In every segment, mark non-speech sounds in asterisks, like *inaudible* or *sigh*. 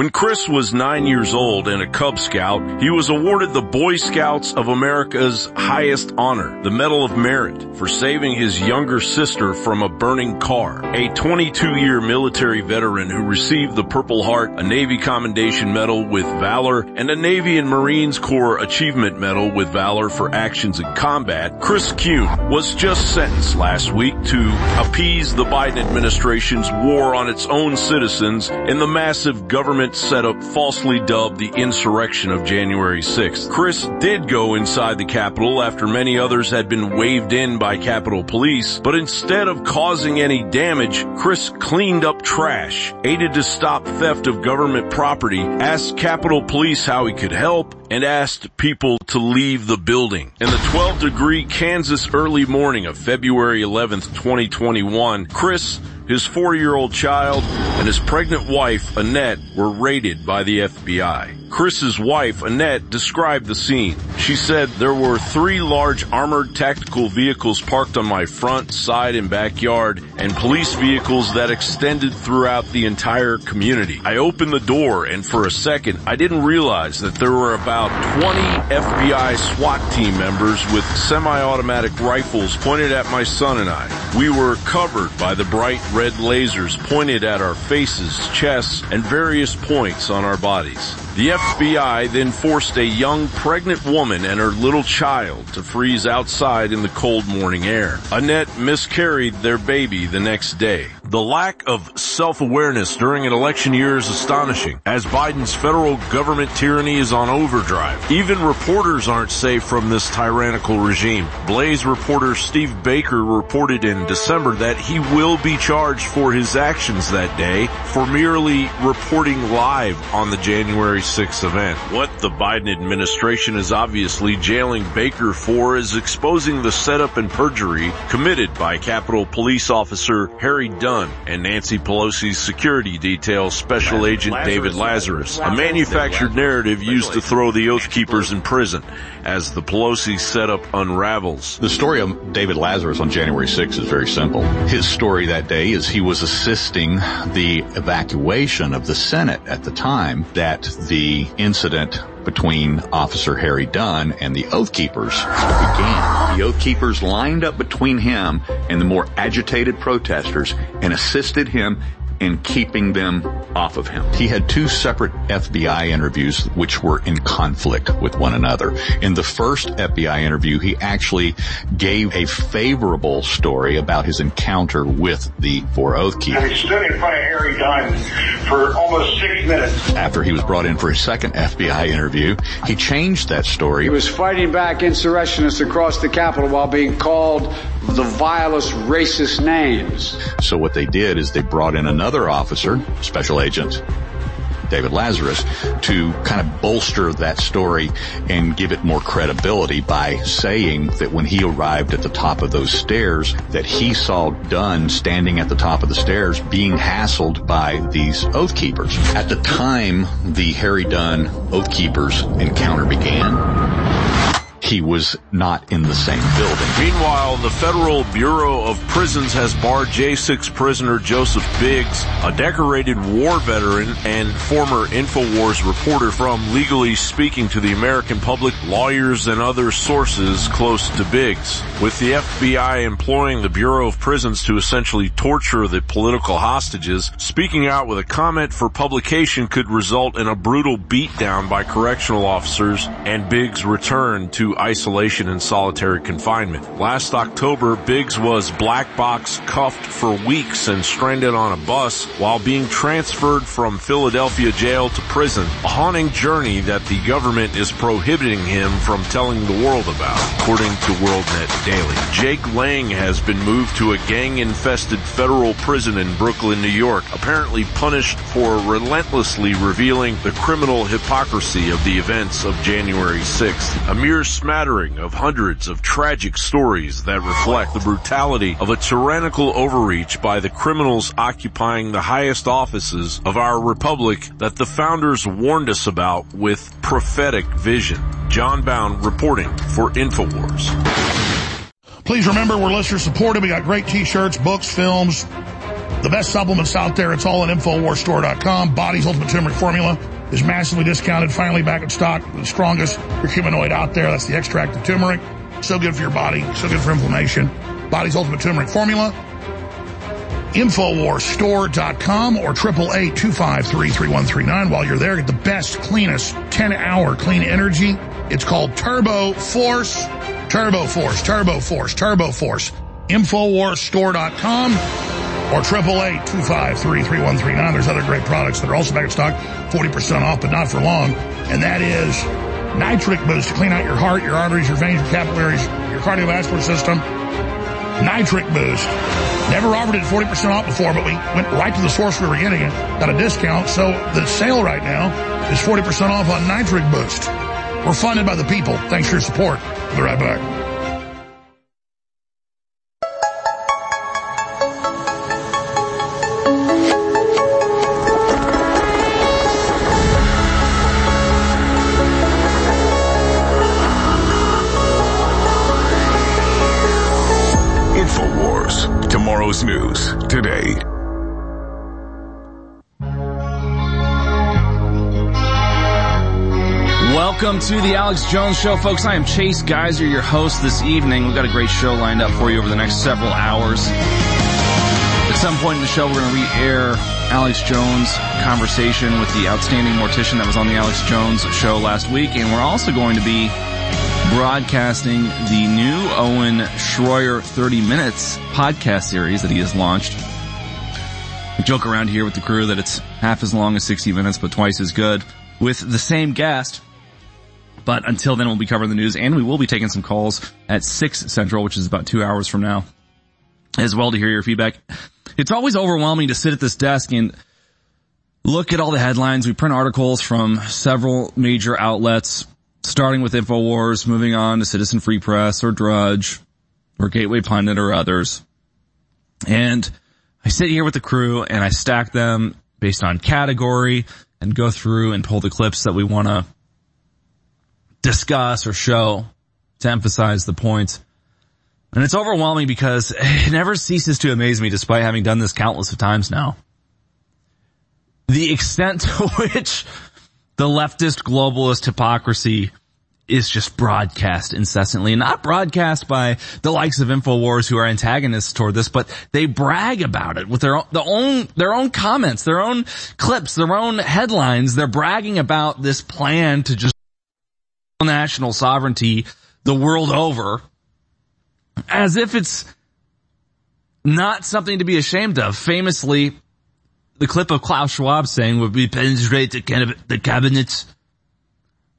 When Chris was nine years old and a Cub Scout, he was awarded the Boy Scouts of America's highest honor, the Medal of Merit, for saving his younger sister from a burning car. A 22-year military veteran who received the Purple Heart, a Navy Commendation Medal with Valor, and a Navy and Marines Corps Achievement Medal with Valor for actions in combat, Chris Kuhn was just sentenced last week to appease the Biden administration's war on its own citizens in the massive government setup falsely dubbed the insurrection of January 6th. Chris did go inside the Capitol after many others had been waved in by Capitol Police, but instead of causing any damage, Chris cleaned up trash, aided to stop theft of government property, asked Capitol Police how he could help, and asked people to leave the building. In the 12 degree Kansas early morning of February 11th, 2021, Chris his four-year-old child, and his pregnant wife, Annette, were raided by the FBI. Chris's wife, Annette, described the scene. She said, there were three large armored tactical vehicles parked on my front, side, and backyard, and police vehicles that extended throughout the entire community. I opened the door, and for a second, I didn't realize that there were about 20 FBI SWAT team members with semi-automatic rifles pointed at my son and I. We were covered by the bright red lasers pointed at our faces, chests, and various points on our bodies. The FBI then forced a young pregnant woman and her little child to freeze outside in the cold morning air. Annette miscarried their baby the next day. The lack of self-awareness during an election year is astonishing, as Biden's federal government tyranny is on overdrive. Even reporters aren't safe from this tyrannical regime. Blaze reporter Steve Baker reported in December that he will be charged for his actions that day for merely reporting live on the January 6th event. What the Biden administration is obviously jailing Baker for is exposing the setup and perjury committed by Capitol Police Officer Harry Dunn and Nancy Pelosi's security detail Special Agent David Lazarus, a manufactured narrative used to throw the Oath Keepers in prison as the Pelosi setup unravels. The story of David Lazarus on January 6th is very simple. His story that day is he was assisting the evacuation of the Senate at the time that the incident between Officer Harry Dunn and the Oath Keepers began. The Oath Keepers lined up between him and the more agitated protesters and assisted him in keeping them off of him. He had two separate FBI interviews which were in conflict with one another. In the first FBI interview, he actually gave a favorable story about his encounter with the four Oath Keepers. I stood in front of Harry Dunn for almost six minutes. After he was brought in for his second FBI interview, he changed that story. He was fighting back insurrectionists across the Capitol while being called the vilest racist names. So what they did is they brought in another officer, special agent David Lazarus, to kind of bolster that story and give it more credibility by saying that when he arrived at the top of those stairs, that he saw Dunn standing at the top of the stairs being hassled by these Oath Keepers. At the time the Harry Dunn Oath Keepers encounter began, he was not in the same building. Meanwhile, the Federal Bureau of Prisons has barred J6 prisoner Joseph Biggs, a decorated war veteran and former InfoWars reporter from legally speaking to the American public, lawyers, and other sources close to Biggs. With the FBI employing the Bureau of Prisons to essentially torture the political hostages, speaking out with a comment for publication could result in a brutal beatdown by correctional officers and Biggs' return to isolation and solitary confinement. Last October, Biggs was black box cuffed for weeks and stranded on a bus while being transferred from Philadelphia jail to prison, a haunting journey that the government is prohibiting him from telling the world about, according to WorldNet Daily. Jake Lang has been moved to a gang-infested federal prison in Brooklyn, New York, apparently punished for relentlessly revealing the criminal hypocrisy of the events of January 6th. A mere smattering of hundreds of tragic stories that reflect the brutality of a tyrannical overreach by the criminals occupying the highest offices of our republic that the founders warned us about with prophetic vision. John Bowne reporting for InfoWars. Please remember we're listener supported. We got great t-shirts, books, films, The best supplements out there, it's all at InfoWarsStore.com. Body's Ultimate Turmeric Formula is massively discounted, finally back in stock. The strongest curcuminoid out there. That's the extract of turmeric. So good for your body, so good for inflammation. Body's Ultimate Turmeric Formula. Infowarsstore.com or 888 While you're there, get the best, cleanest 10-hour clean energy. It's called Turbo Force. Turbo Force, Turbo Force, Turbo Force. Infowarsstore.com or 888 There's other great products that are also back in stock, 40% off, but not for long. And that is Nitric Boost to clean out your heart, your arteries, your veins, your capillaries, your cardiovascular system. Nitric Boost. Never offered it 40% off before, but we went right to the source we were getting it, got a discount. So the sale right now is 40% off on Nitric Boost. We're funded by the people. Thanks for your support. We'll be right back. Welcome to the Alex Jones Show, folks. I am Chase Geiser, your host this evening. We've got a great show lined up for you over the next several hours. At some point in the show, we're going to re-air Alex Jones' conversation with the outstanding mortician that was on the Alex Jones show last week, and we're also going to be broadcasting the new Owen Schroyer 30 Minutes podcast series that he has launched. We joke around here with the crew that it's half as long as 60 minutes, but twice as good with the same guest. But until then, we'll be covering the news and we will be taking some calls at 6 Central, which is about two hours from now as well to hear your feedback. It's always overwhelming to sit at this desk and look at all the headlines. We print articles from several major outlets starting with InfoWars, moving on to Citizen Free Press or Drudge or Gateway Pundit or others. And I sit here with the crew and I stack them based on category and go through and pull the clips that we want to discuss or show to emphasize the points. And it's overwhelming because *laughs* it never ceases to amaze me despite having done this countless of times now. The extent *laughs* to which the leftist globalist hypocrisy is just broadcast incessantly, and not broadcast by the likes of Infowars who are antagonists toward this, but they brag about it with their own, own, their own comments, their own clips, their own headlines. They're bragging about this plan to just national sovereignty the world over as if it's not something to be ashamed of. Famously, the clip of Klaus Schwab saying would be penetrate the, cabinets.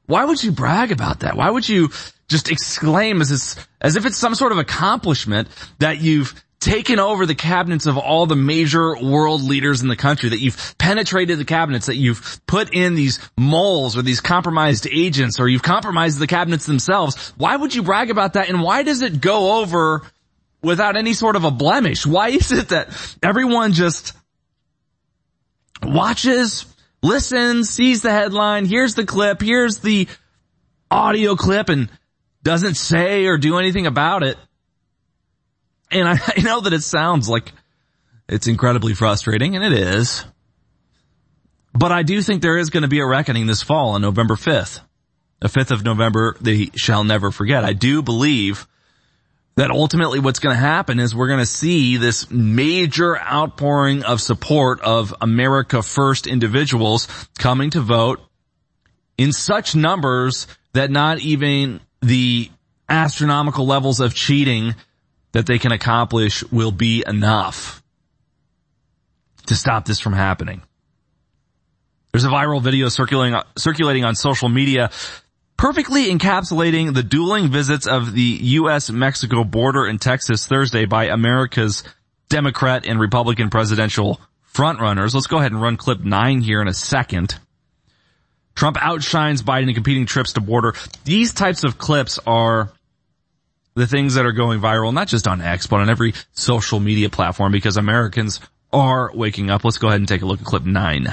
Why would you brag about that? Why would you just exclaim as, as if it's some sort of accomplishment that you've taken over the cabinets of all the major world leaders in the country, that you've penetrated the cabinets, that you've put in these moles or these compromised agents, or you've compromised the cabinets themselves. Why would you brag about that? And why does it go over without any sort of a blemish? Why is it that everyone just watches, listens, sees the headline, here's the clip, here's the audio clip and doesn't say or do anything about it. And I, *laughs* I know that it sounds like it's incredibly frustrating and it is. But I do think there is going to be a reckoning this fall on November 5th. The 5th of November, they shall never forget. I do believe that ultimately what's going to happen is we're going to see this major outpouring of support of America First individuals coming to vote in such numbers that not even the astronomical levels of cheating that they can accomplish will be enough to stop this from happening. There's a viral video circulating, circulating on social media perfectly encapsulating the dueling visits of the U.S.-Mexico border in Texas Thursday by America's Democrat and Republican presidential frontrunners. Let's go ahead and run clip nine here in a second. Trump outshines Biden in competing trips to border. These types of clips are the things that are going viral, not just on X, but on every social media platform because Americans are waking up. Let's go ahead and take a look at clip nine.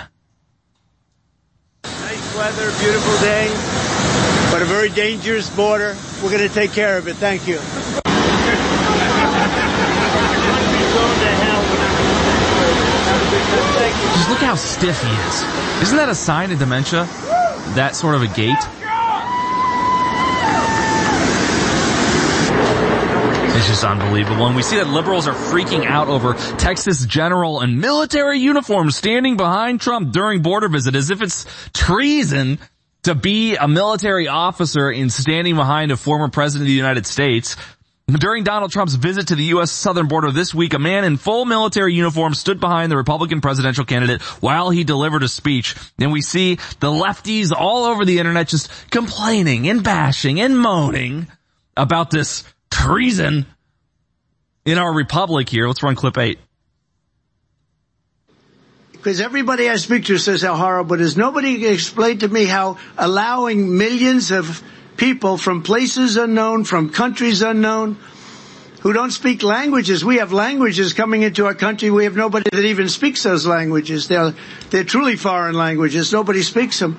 Nice weather, beautiful day but a very dangerous border. We're going to take care of it. Thank you. Just look how stiff he is. Isn't that a sign of dementia? That sort of a gait? It's just unbelievable. And we see that liberals are freaking out over Texas general and military uniforms standing behind Trump during border visit as if it's treason to be a military officer in standing behind a former president of the United States. During Donald Trump's visit to the U.S. southern border this week, a man in full military uniform stood behind the Republican presidential candidate while he delivered a speech. And we see the lefties all over the internet just complaining and bashing and moaning about this treason in our republic here. Let's run clip eight. Because everybody I speak to says how horrible it is. Nobody explained to me how allowing millions of people from places unknown, from countries unknown, who don't speak languages. We have languages coming into our country. We have nobody that even speaks those languages. They're, they're truly foreign languages. Nobody speaks them.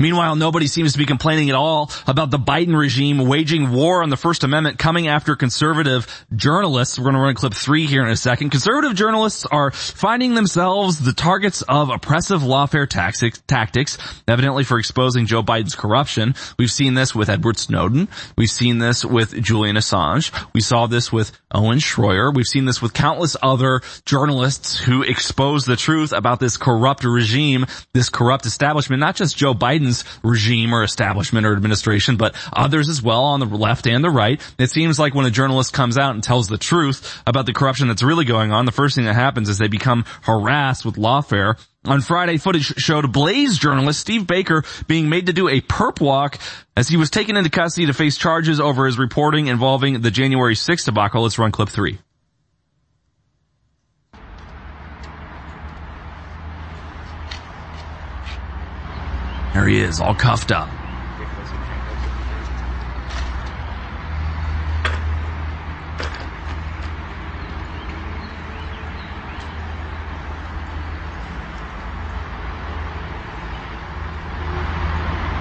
Meanwhile, nobody seems to be complaining at all about the Biden regime waging war on the First Amendment coming after conservative journalists. We're going to run clip three here in a second. Conservative journalists are finding themselves the targets of oppressive lawfare tactics, evidently for exposing Joe Biden's corruption. We've seen this with Edward Snowden. We've seen this with Julian Assange. We saw this with Owen Schroyer. We've seen this with countless other journalists who expose the truth about this corrupt regime, this corrupt establishment, not just Joe Biden's Biden's regime or establishment or administration, but others as well on the left and the right. It seems like when a journalist comes out and tells the truth about the corruption that's really going on, the first thing that happens is they become harassed with lawfare. On Friday, footage showed Blaze journalist Steve Baker being made to do a perp walk as he was taken into custody to face charges over his reporting involving the January 6th debacle. Let's run clip three. There he is, all cuffed up.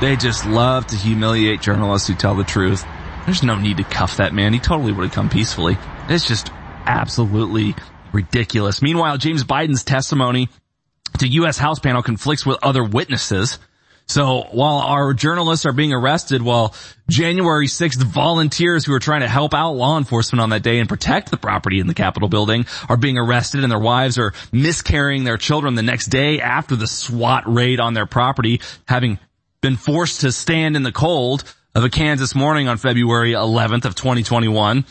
They just love to humiliate journalists who tell the truth. There's no need to cuff that man. He totally would have come peacefully. It's just absolutely ridiculous. Meanwhile, James Biden's testimony to U.S. House panel conflicts with other witnesses. So while our journalists are being arrested, while January 6th volunteers who are trying to help out law enforcement on that day and protect the property in the Capitol building are being arrested and their wives are miscarrying their children the next day after the SWAT raid on their property, having been forced to stand in the cold of a Kansas morning on February 11th of 2021.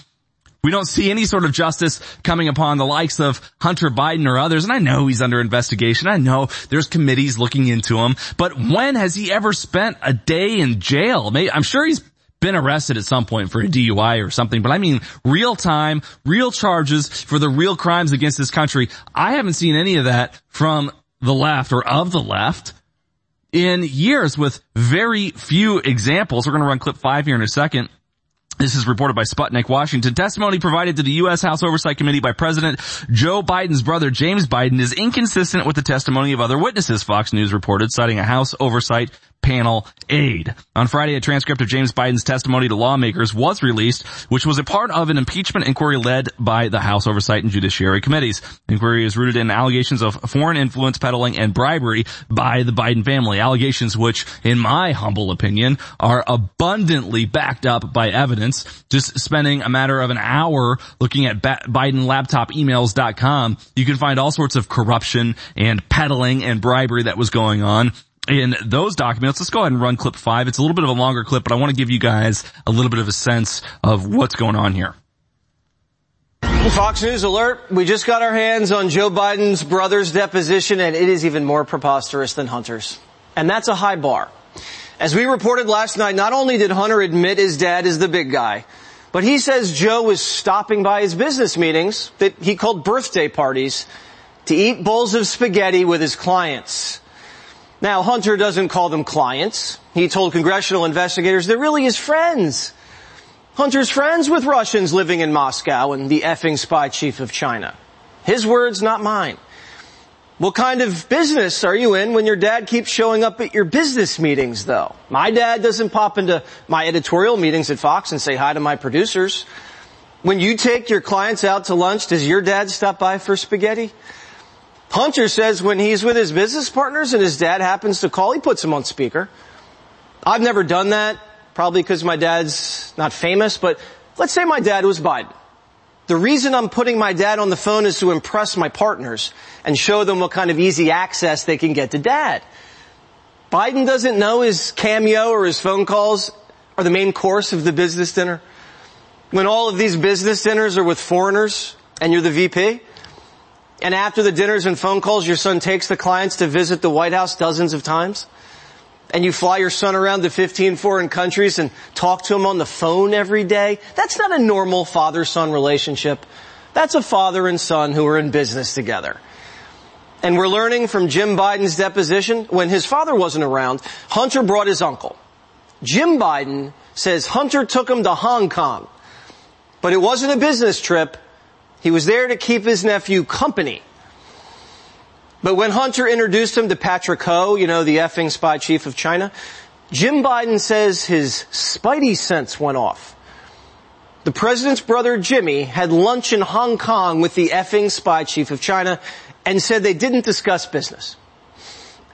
We don't see any sort of justice coming upon the likes of Hunter Biden or others. And I know he's under investigation. I know there's committees looking into him, but when has he ever spent a day in jail? I'm sure he's been arrested at some point for a DUI or something, but I mean real time, real charges for the real crimes against this country. I haven't seen any of that from the left or of the left in years with very few examples. We're going to run clip five here in a second. This is reported by Sputnik Washington. Testimony provided to the U.S. House Oversight Committee by President Joe Biden's brother James Biden is inconsistent with the testimony of other witnesses, Fox News reported, citing a House Oversight panel aide. On Friday, a transcript of James Biden's testimony to lawmakers was released, which was a part of an impeachment inquiry led by the House Oversight and Judiciary Committees. The inquiry is rooted in allegations of foreign influence peddling and bribery by the Biden family. Allegations which, in my humble opinion, are abundantly backed up by evidence. Just spending a matter of an hour looking at BidenLaptopEmails.com, you can find all sorts of corruption and peddling and bribery that was going on in those documents. Let's go ahead and run clip five. It's a little bit of a longer clip, but I want to give you guys a little bit of a sense of what's going on here. Fox News alert. We just got our hands on Joe Biden's brother's deposition and it is even more preposterous than Hunter's. And that's a high bar. As we reported last night, not only did Hunter admit his dad is the big guy, but he says Joe was stopping by his business meetings that he called birthday parties to eat bowls of spaghetti with his clients. Now, Hunter doesn't call them clients. He told congressional investigators they're really his friends. Hunter's friends with Russians living in Moscow and the effing spy chief of China. His words, not mine. What kind of business are you in when your dad keeps showing up at your business meetings though? My dad doesn't pop into my editorial meetings at Fox and say hi to my producers. When you take your clients out to lunch, does your dad stop by for spaghetti? Hunter says when he's with his business partners and his dad happens to call, he puts him on speaker. I've never done that, probably because my dad's not famous, but let's say my dad was Biden. The reason I'm putting my dad on the phone is to impress my partners and show them what kind of easy access they can get to dad. Biden doesn't know his cameo or his phone calls are the main course of the business dinner. When all of these business dinners are with foreigners and you're the VP, and after the dinners and phone calls, your son takes the clients to visit the White House dozens of times, and you fly your son around to 15 foreign countries and talk to him on the phone every day, that's not a normal father-son relationship. That's a father and son who are in business together. And we're learning from Jim Biden's deposition, when his father wasn't around, Hunter brought his uncle. Jim Biden says Hunter took him to Hong Kong. But it wasn't a business trip. He was there to keep his nephew company. But when Hunter introduced him to Patrick Ho, you know, the effing spy chief of China, Jim Biden says his spidey sense went off. The president's brother Jimmy had lunch in Hong Kong with the effing spy chief of China and said they didn't discuss business.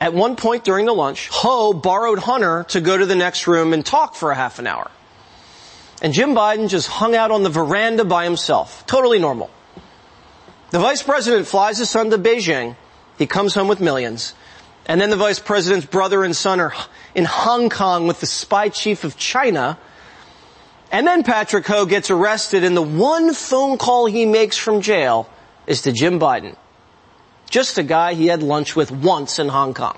At one point during the lunch, Ho borrowed Hunter to go to the next room and talk for a half an hour. And Jim Biden just hung out on the veranda by himself. Totally normal. The vice president flies his son to Beijing. He comes home with millions. And then the vice president's brother and son are in Hong Kong with the spy chief of China. And then Patrick Ho gets arrested and the one phone call he makes from jail is to Jim Biden. Just a guy he had lunch with once in Hong Kong.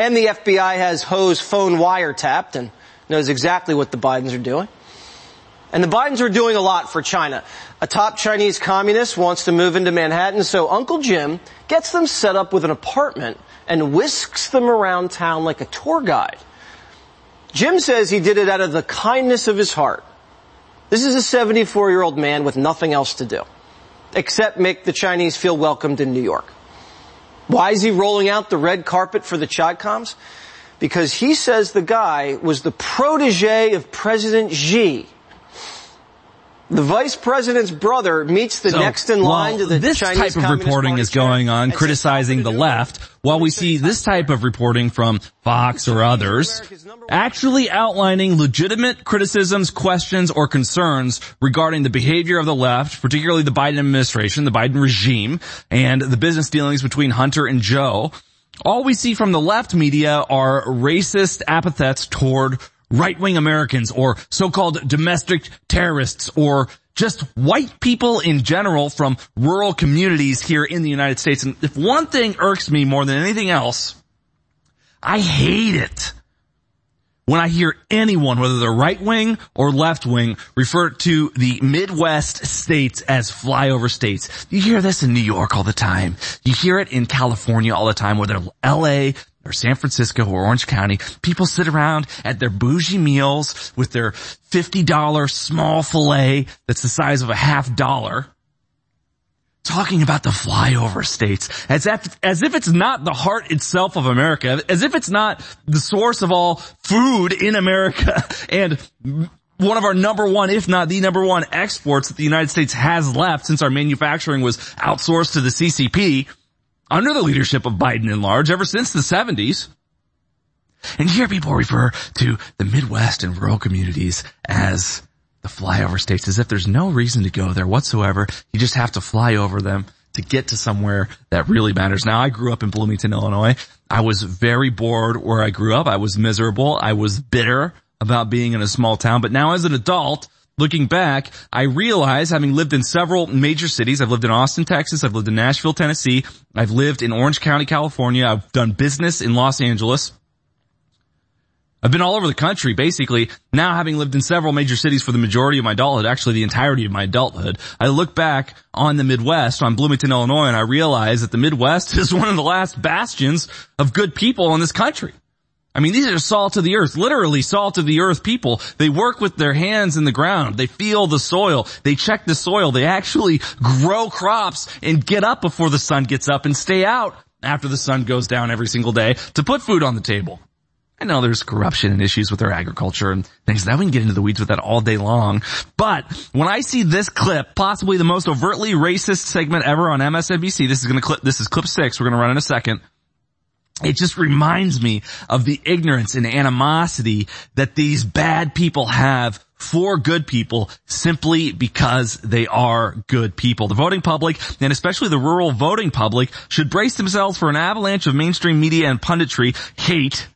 And the FBI has Ho's phone wiretapped and knows exactly what the Bidens are doing. And the Bidens are doing a lot for China. A top Chinese communist wants to move into Manhattan, so Uncle Jim gets them set up with an apartment and whisks them around town like a tour guide. Jim says he did it out of the kindness of his heart. This is a 74 year old man with nothing else to do, except make the Chinese feel welcomed in New York. Why is he rolling out the red carpet for the ChiComs? Because he says the guy was the protege of President Xi the vice president's brother meets the so, next in line to the this Chinese type of reporting Party is going on criticizing the left while we see this type of reporting from Fox or others actually outlining legitimate criticisms, questions, or concerns regarding the behavior of the left, particularly the Biden administration, the Biden regime, and the business dealings between Hunter and Joe. All we see from the left media are racist epithets toward right-wing Americans or so-called domestic terrorists or just white people in general from rural communities here in the United States. And if one thing irks me more than anything else, I hate it when I hear anyone, whether they're right wing or left wing, refer to the Midwest states as flyover states. You hear this in New York all the time. You hear it in California all the time, whether LA, or San Francisco or Orange County, people sit around at their bougie meals with their $50 small filet that's the size of a half dollar talking about the flyover states as if, as if it's not the heart itself of America, as if it's not the source of all food in America *laughs* and one of our number one, if not the number one exports that the United States has left since our manufacturing was outsourced to the CCP under the leadership of Biden in large ever since the 70s. And here people refer to the Midwest and rural communities as the flyover states as if there's no reason to go there whatsoever. You just have to fly over them to get to somewhere that really matters. Now I grew up in Bloomington, Illinois. I was very bored where I grew up. I was miserable. I was bitter about being in a small town, but now as an adult, looking back, I realize having lived in several major cities, I've lived in Austin, Texas, I've lived in Nashville, Tennessee, I've lived in Orange County, California, I've done business in Los Angeles. I've been all over the country, basically. Now having lived in several major cities for the majority of my adulthood, actually the entirety of my adulthood, I look back on the Midwest, on Bloomington, Illinois, and I realize that the Midwest *laughs* is one of the last bastions of good people in this country. I mean, these are salt of the earth, literally salt of the earth people. They work with their hands in the ground. They feel the soil. They check the soil. They actually grow crops and get up before the sun gets up and stay out after the sun goes down every single day to put food on the table. I know there's corruption and issues with their agriculture and things that we can get into the weeds with that all day long. But when I see this clip, possibly the most overtly racist segment ever on MSNBC, this is going to clip, this is clip six. We're going to run in a second. It just reminds me of the ignorance and animosity that these bad people have for good people simply because they are good people. The voting public, and especially the rural voting public, should brace themselves for an avalanche of mainstream media and punditry hate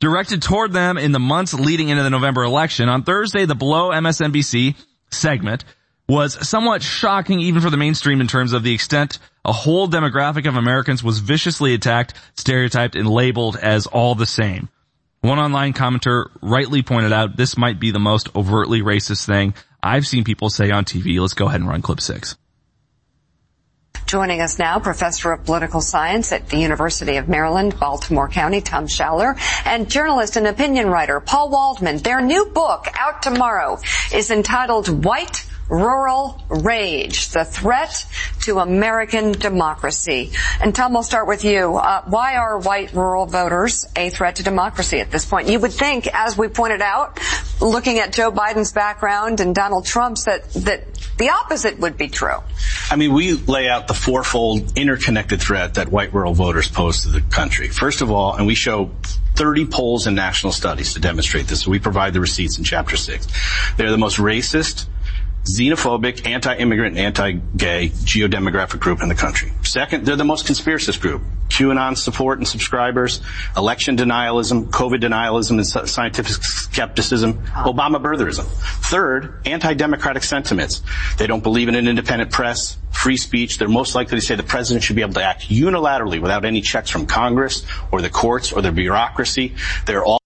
directed toward them in the months leading into the November election. On Thursday, the below MSNBC segment was somewhat shocking even for the mainstream in terms of the extent a whole demographic of Americans was viciously attacked, stereotyped, and labeled as all the same. One online commenter rightly pointed out this might be the most overtly racist thing I've seen people say on TV. Let's go ahead and run clip six. Joining us now, Professor of Political Science at the University of Maryland, Baltimore County, Tom Schaller, and journalist and opinion writer Paul Waldman. Their new book, out tomorrow, is entitled White Rural Rage, the threat to American democracy. And Tom, we'll start with you. Uh, why are white rural voters a threat to democracy at this point? You would think, as we pointed out, looking at Joe Biden's background and Donald Trump's, that, that the opposite would be true. I mean, we lay out the fourfold interconnected threat that white rural voters pose to the country. First of all, and we show 30 polls and national studies to demonstrate this. So we provide the receipts in chapter six. They're the most racist, xenophobic, anti-immigrant, anti-gay geodemographic group in the country. Second, they're the most conspiracist group. QAnon support and subscribers, election denialism, COVID denialism and scientific skepticism, Obama birtherism. Third, anti-democratic sentiments. They don't believe in an independent press, free speech. They're most likely to say the president should be able to act unilaterally without any checks from Congress or the courts or the bureaucracy. They're all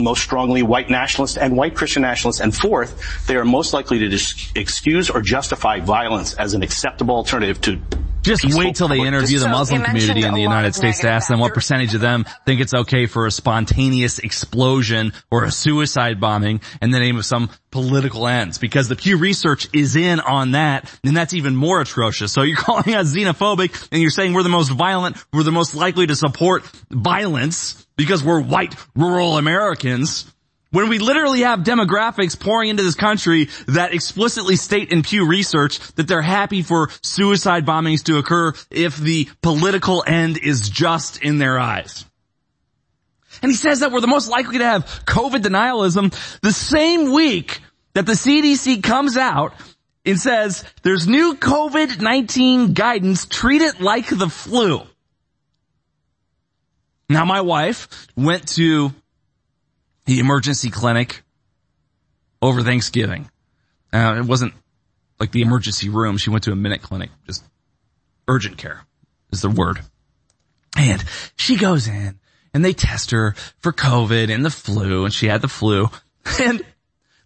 most strongly white nationalists and white Christian nationalists. And fourth, they are most likely to dis- excuse or justify violence as an acceptable alternative to just wait till they interview the Muslim community in the United States to ask them what percentage of them think it's okay for a spontaneous explosion or a suicide bombing in the name of some political ends because the Pew Research is in on that and that's even more atrocious. So you're *laughs* calling us xenophobic and you're saying we're the most violent, we're the most likely to support violence because we're white rural Americans. When we literally have demographics pouring into this country that explicitly state in Pew Research that they're happy for suicide bombings to occur if the political end is just in their eyes. And he says that we're the most likely to have COVID denialism the same week that the CDC comes out and says there's new COVID-19 guidance, treat it like the flu. Now my wife went to the emergency clinic over Thanksgiving. Uh, it wasn't like the emergency room. She went to a minute clinic, just urgent care is the word. And she goes in and they test her for COVID and the flu and she had the flu *laughs* and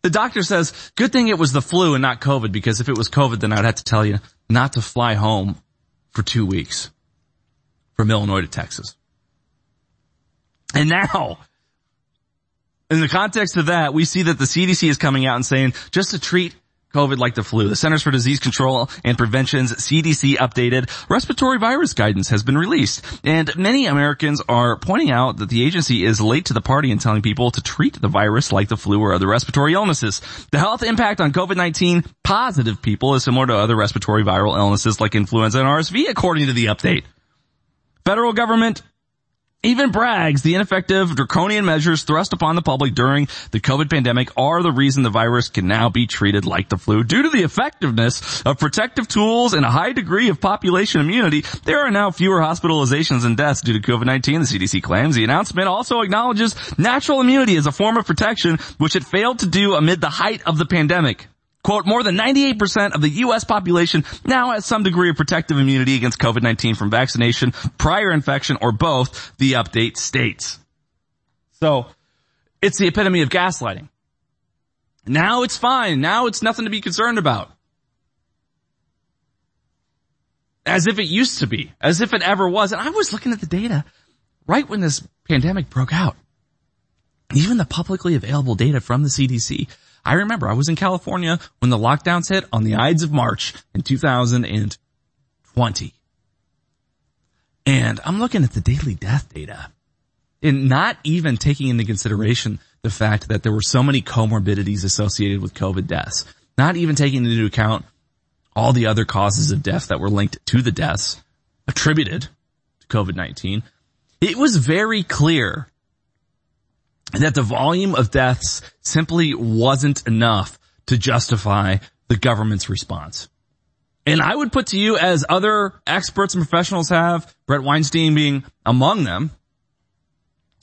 the doctor says, good thing it was the flu and not COVID because if it was COVID, then I'd have to tell you not to fly home for two weeks from Illinois to Texas. And now, in the context of that, we see that the CDC is coming out and saying just to treat COVID like the flu. The Centers for Disease Control and Prevention's CDC updated respiratory virus guidance has been released. And many Americans are pointing out that the agency is late to the party in telling people to treat the virus like the flu or other respiratory illnesses. The health impact on COVID-19 positive people is similar to other respiratory viral illnesses like influenza and RSV according to the update. Federal government even brags the ineffective draconian measures thrust upon the public during the COVID pandemic are the reason the virus can now be treated like the flu. Due to the effectiveness of protective tools and a high degree of population immunity, there are now fewer hospitalizations and deaths due to COVID-19, the CDC claims. The announcement also acknowledges natural immunity as a form of protection, which it failed to do amid the height of the pandemic. Quote, more than 98% of the U.S. population now has some degree of protective immunity against COVID-19 from vaccination, prior infection, or both, the update states. So, it's the epitome of gaslighting. Now it's fine. Now it's nothing to be concerned about. As if it used to be. As if it ever was. And I was looking at the data right when this pandemic broke out. Even the publicly available data from the CDC I remember I was in California when the lockdowns hit on the Ides of March in 2020. And I'm looking at the daily death data and not even taking into consideration the fact that there were so many comorbidities associated with COVID deaths, not even taking into account all the other causes of death that were linked to the deaths attributed to COVID-19, it was very clear that the volume of deaths simply wasn't enough to justify the government's response. And I would put to you, as other experts and professionals have, Bret Weinstein being among them,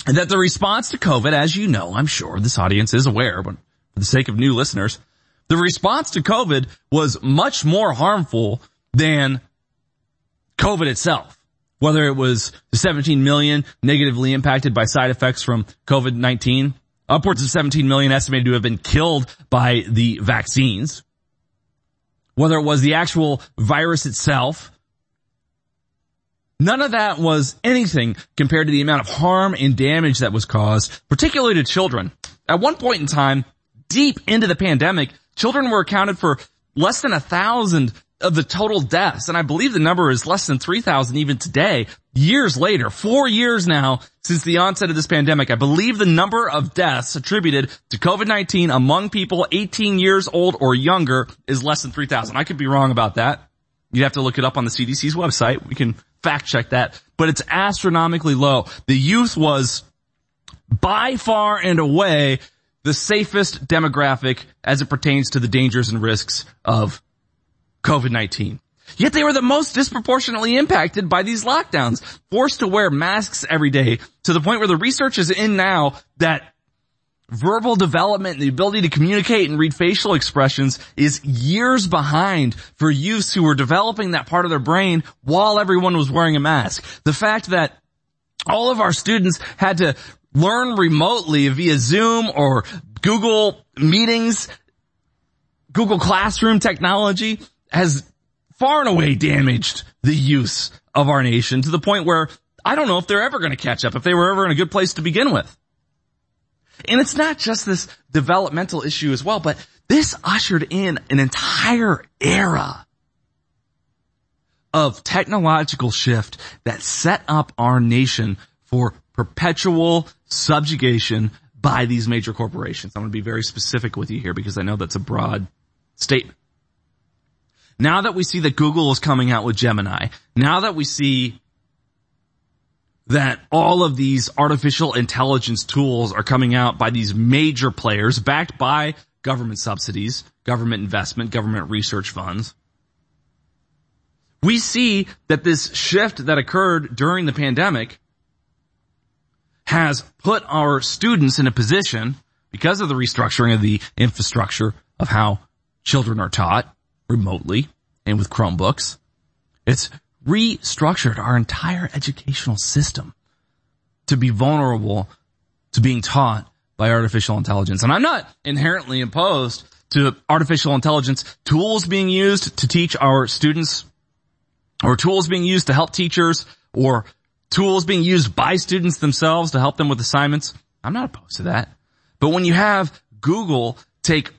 that the response to COVID, as you know, I'm sure this audience is aware, but for the sake of new listeners, the response to COVID was much more harmful than COVID itself. Whether it was the 17 million negatively impacted by side effects from COVID-19, upwards of 17 million estimated to have been killed by the vaccines, whether it was the actual virus itself, none of that was anything compared to the amount of harm and damage that was caused, particularly to children. At one point in time, deep into the pandemic, children were accounted for less than a thousand of the total deaths. And I believe the number is less than 3,000 even today, years later, four years now since the onset of this pandemic. I believe the number of deaths attributed to COVID-19 among people 18 years old or younger is less than 3,000. I could be wrong about that. You'd have to look it up on the CDC's website. We can fact check that, but it's astronomically low. The youth was by far and away the safest demographic as it pertains to the dangers and risks of COVID-19. Yet they were the most disproportionately impacted by these lockdowns, forced to wear masks every day to the point where the research is in now that verbal development and the ability to communicate and read facial expressions is years behind for youths who were developing that part of their brain while everyone was wearing a mask. The fact that all of our students had to learn remotely via Zoom or Google meetings, Google Classroom technology has far and away damaged the use of our nation to the point where I don't know if they're ever going to catch up, if they were ever in a good place to begin with. And it's not just this developmental issue as well, but this ushered in an entire era of technological shift that set up our nation for perpetual subjugation by these major corporations. I'm going to be very specific with you here because I know that's a broad statement. Now that we see that Google is coming out with Gemini, now that we see that all of these artificial intelligence tools are coming out by these major players backed by government subsidies, government investment, government research funds. We see that this shift that occurred during the pandemic has put our students in a position because of the restructuring of the infrastructure of how children are taught remotely and with Chromebooks. It's restructured our entire educational system to be vulnerable to being taught by artificial intelligence. And I'm not inherently opposed to artificial intelligence tools being used to teach our students or tools being used to help teachers or tools being used by students themselves to help them with assignments. I'm not opposed to that. But when you have Google take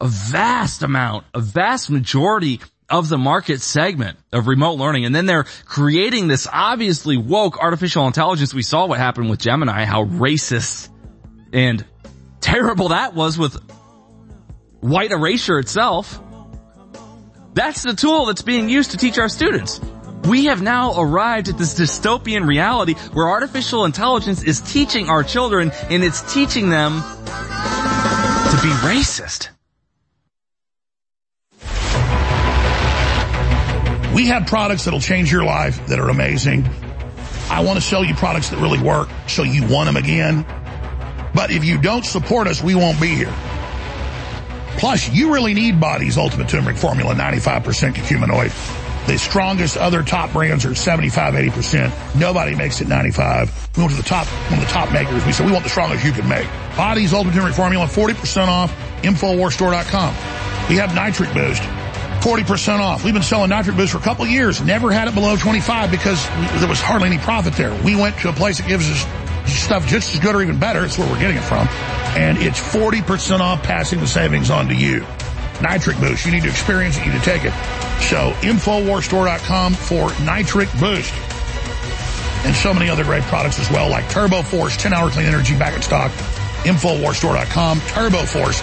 a vast amount, a vast majority of the market segment of remote learning, and then they're creating this obviously woke artificial intelligence. We saw what happened with Gemini, how racist and terrible that was with white erasure itself. That's the tool that's being used to teach our students. We have now arrived at this dystopian reality where artificial intelligence is teaching our children and it's teaching them to be racist. We have products that'll change your life that are amazing. I want to sell you products that really work so you want them again. But if you don't support us, we won't be here. Plus, you really need Body's Ultimate Turmeric Formula, 95% curcuminoid. The strongest other top brands are 75, 80%. Nobody makes it 95. We went to the top, one of the top makers. We said, we want the strongest you can make. Body's Ultimate Turmeric Formula, 40% off, InfoWarsStore.com. We have Nitric Boost, 40% off. We've been selling Nitric Boost for a couple years. Never had it below 25 because there was hardly any profit there. We went to a place that gives us stuff just as good or even better. It's where we're getting it from. And it's 40% off passing the savings on to you. Nitric Boost. You need to experience it. You need to take it. So InfoWarsStore.com for Nitric Boost. and so many other great products as well, like Turbo Force, 10 hour clean energy back in stock, InfoWarsStore.com, Turbo Force,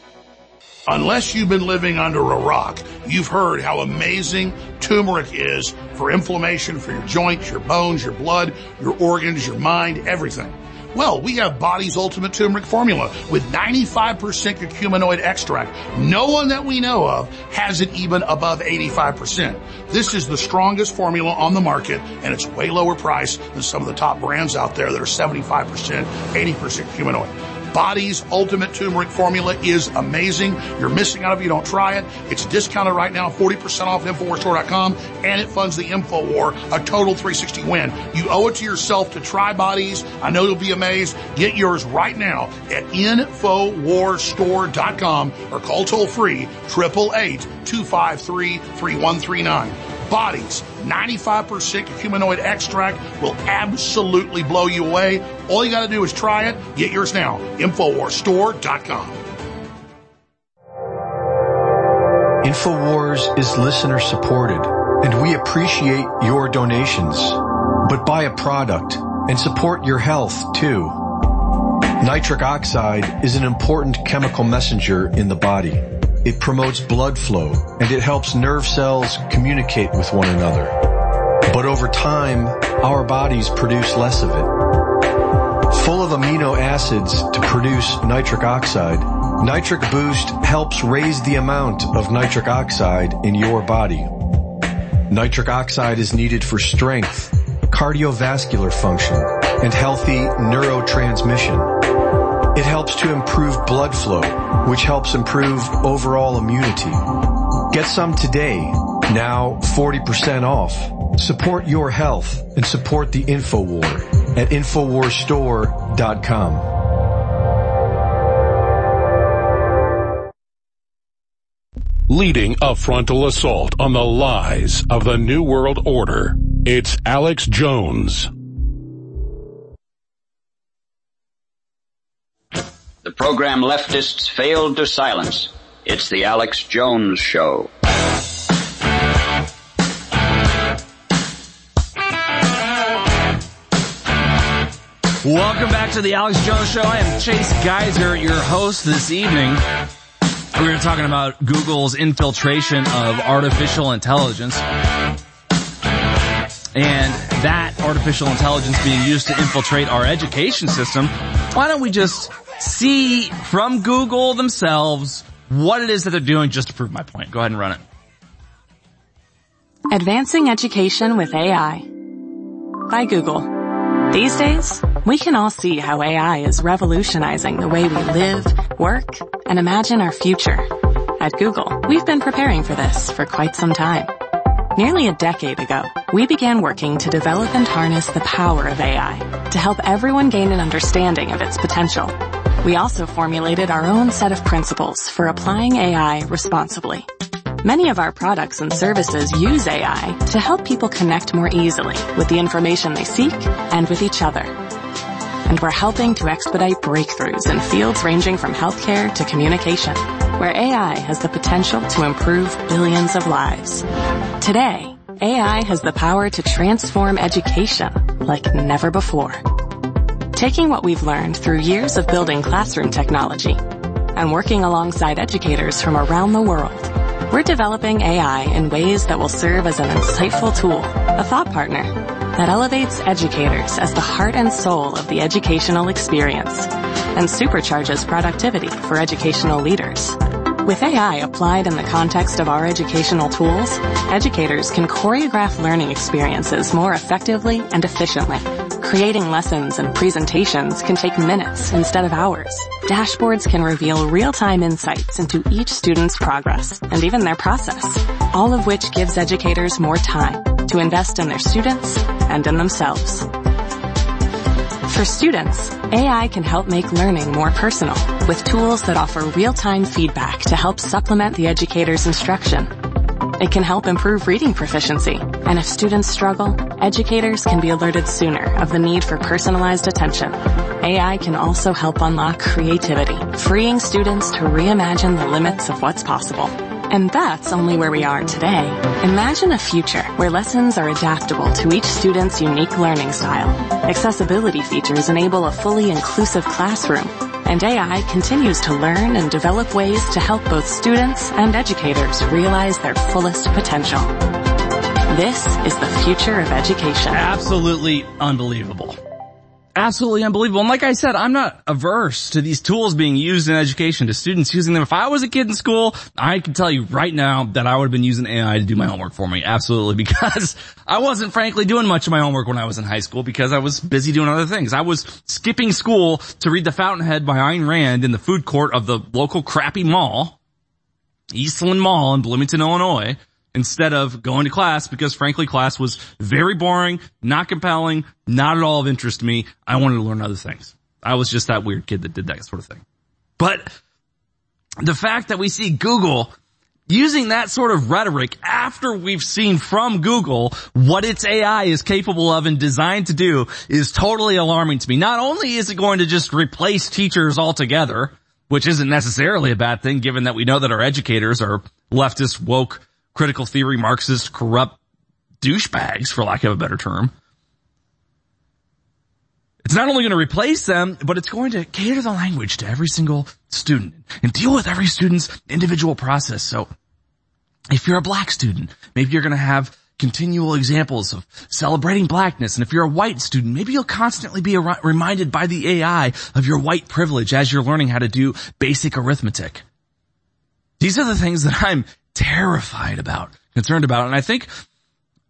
Unless you've been living under a rock, you've heard how amazing turmeric is for inflammation, for your joints, your bones, your blood, your organs, your mind, everything. Well, we have Body's Ultimate Turmeric Formula with 95% curcuminoid extract. No one that we know of has it even above 85%. This is the strongest formula on the market and it's way lower price than some of the top brands out there that are 75%, 80% curcuminoid. Body's Ultimate Turmeric Formula is amazing. You're missing out if you don't try it. It's discounted right now, 40% off InfoWarsStore.com, and it funds the InfoWar, a total 360 win. You owe it to yourself to try Bodies. I know you'll be amazed. Get yours right now at InfoWarsStore.com or call toll free 888-253-3139 bodies. 95% curcuminoid extract will absolutely blow you away. All you gotta do is try it. Get yours now. Infowarsstore.com. InfoWars is listener supported and we appreciate your donations. But buy a product and support your health too. Nitric oxide is an important chemical messenger in the body. It promotes blood flow and it helps nerve cells communicate with one another. But over time, our bodies produce less of it. Full of amino acids to produce nitric oxide, Nitric Boost helps raise the amount of nitric oxide in your body. Nitric oxide is needed for strength, cardiovascular function, and healthy neurotransmission. It helps to improve blood flow, which helps improve overall immunity. Get some today, now 40% off. Support your health and support the InfoWar at InfoWarsStore.com. Leading a frontal assault on the lies of the New World Order, it's Alex Jones. The program leftists failed to silence. It's the Alex Jones Show. Welcome back to the Alex Jones Show. I am Chase Geiser, your host this evening. We're talking about Google's infiltration of artificial intelligence. And that artificial intelligence being used to infiltrate our education system. Why don't we just see from Google themselves what it is that they're doing just to prove my point. Go ahead and run it. Advancing Education with AI by Google. These days, we can all see how AI is revolutionizing the way we live, work, and imagine our future. At Google, we've been preparing for this for quite some time. Nearly a decade ago, we began working to develop and harness the power of AI to help everyone gain an understanding of its potential we also formulated our own set of principles for applying AI responsibly. Many of our products and services use AI to help people connect more easily with the information they seek and with each other. And we're helping to expedite breakthroughs in fields ranging from healthcare to communication, where AI has the potential to improve billions of lives. Today, AI has the power to transform education like never before taking what we've learned through years of building classroom technology and working alongside educators from around the world, We're developing AI in ways that will serve as an insightful tool, a thought partner, that elevates educators as the heart and soul of the educational experience and supercharges productivity for educational leaders. With AI applied in the context of our educational tools, educators can choreograph learning experiences more effectively and efficiently. Creating lessons and presentations can take minutes instead of hours. Dashboards can reveal real-time insights into each student's progress and even their process, all of which gives educators more time to invest in their students and in themselves. For students, AI can help make learning more personal with tools that offer real-time feedback to help supplement the educator's instruction. It can help improve reading proficiency, and if students struggle, educators can be alerted sooner of the need for personalized attention. AI can also help unlock creativity, freeing students to reimagine the limits of what's possible. And that's only where we are today. Imagine a future where lessons are adaptable to each student's unique learning style. Accessibility features enable a fully inclusive classroom, and AI continues to learn and develop ways to help both students and educators realize their fullest potential. This is the future of education. Absolutely unbelievable absolutely unbelievable. And like I said, I'm not averse to these tools being used in education, to students using them. If I was a kid in school, I can tell you right now that I would have been using AI to do my homework for me. Absolutely. *laughs* Because I wasn't frankly doing much of my homework when I was in high school because I was busy doing other things. I was skipping school to read The Fountainhead by Ayn Rand in the food court of the local crappy mall, Eastland Mall in Bloomington, Illinois instead of going to class because frankly class was very boring, not compelling, not at all of interest to me. I wanted to learn other things. I was just that weird kid that did that sort of thing. But the fact that we see Google using that sort of rhetoric after we've seen from Google what its AI is capable of and designed to do is totally alarming to me. Not only is it going to just replace teachers altogether, which isn't necessarily a bad thing given that we know that our educators are leftist woke critical theory Marxist corrupt douchebags, for lack of a better term. It's not only going to replace them, but it's going to cater the language to every single student and deal with every student's individual process. So if you're a black student, maybe you're going to have continual examples of celebrating blackness. And if you're a white student, maybe you'll constantly be reminded by the AI of your white privilege as you're learning how to do basic arithmetic. These are the things that I'm terrified about, concerned about. And I think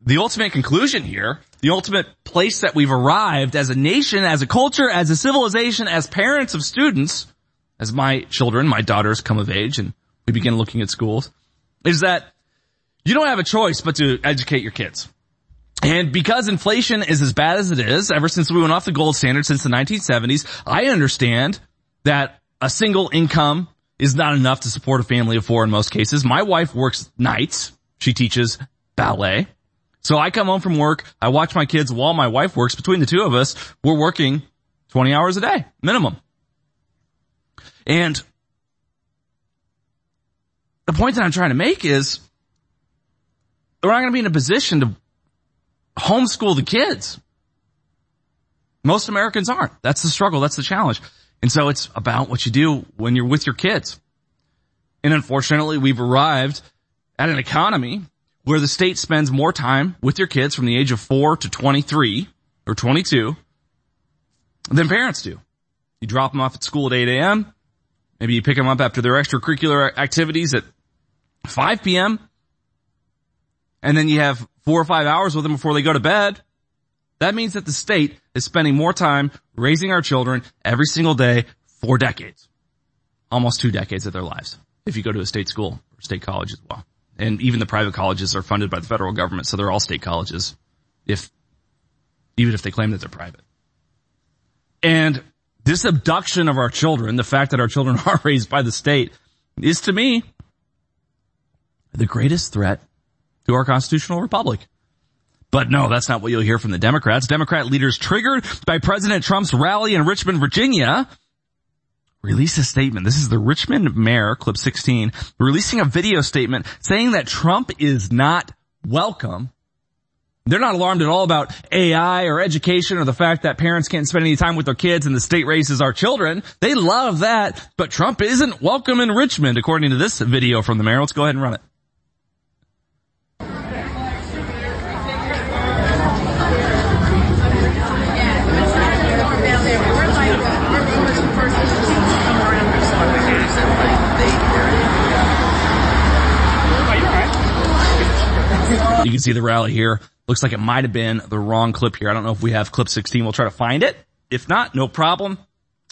the ultimate conclusion here, the ultimate place that we've arrived as a nation, as a culture, as a civilization, as parents of students, as my children, my daughters come of age and we begin looking at schools, is that you don't have a choice but to educate your kids. And because inflation is as bad as it is, ever since we went off the gold standard since the 1970s, I understand that a single income is not enough to support a family of four in most cases. My wife works nights. She teaches ballet. So I come home from work, I watch my kids while my wife works. Between the two of us, we're working 20 hours a day, minimum. And the point that I'm trying to make is we're not going to be in a position to homeschool the kids. Most Americans aren't. That's the struggle. That's the challenge. And so it's about what you do when you're with your kids. And unfortunately, we've arrived at an economy where the state spends more time with your kids from the age of four to 23 or 22 than parents do. You drop them off at school at 8 a.m. Maybe you pick them up after their extracurricular activities at 5 p.m. And then you have four or five hours with them before they go to bed. That means that the state is spending more time raising our children every single day for decades. Almost two decades of their lives. If you go to a state school or state college as well. And even the private colleges are funded by the federal government, so they're all state colleges. If, even if they claim that they're private. And this abduction of our children, the fact that our children *laughs* are raised by the state, is to me the greatest threat to our constitutional republic. But no, that's not what you'll hear from the Democrats. Democrat leaders triggered by President Trump's rally in Richmond, Virginia, released a statement. This is the Richmond mayor, clip 16, releasing a video statement saying that Trump is not welcome. They're not alarmed at all about AI or education or the fact that parents can't spend any time with their kids and the state raises our children. They love that, but Trump isn't welcome in Richmond, according to this video from the mayor. Let's go ahead and run it. You can see the rally here. Looks like it might have been the wrong clip here. I don't know if we have clip 16. We'll try to find it. If not, no problem.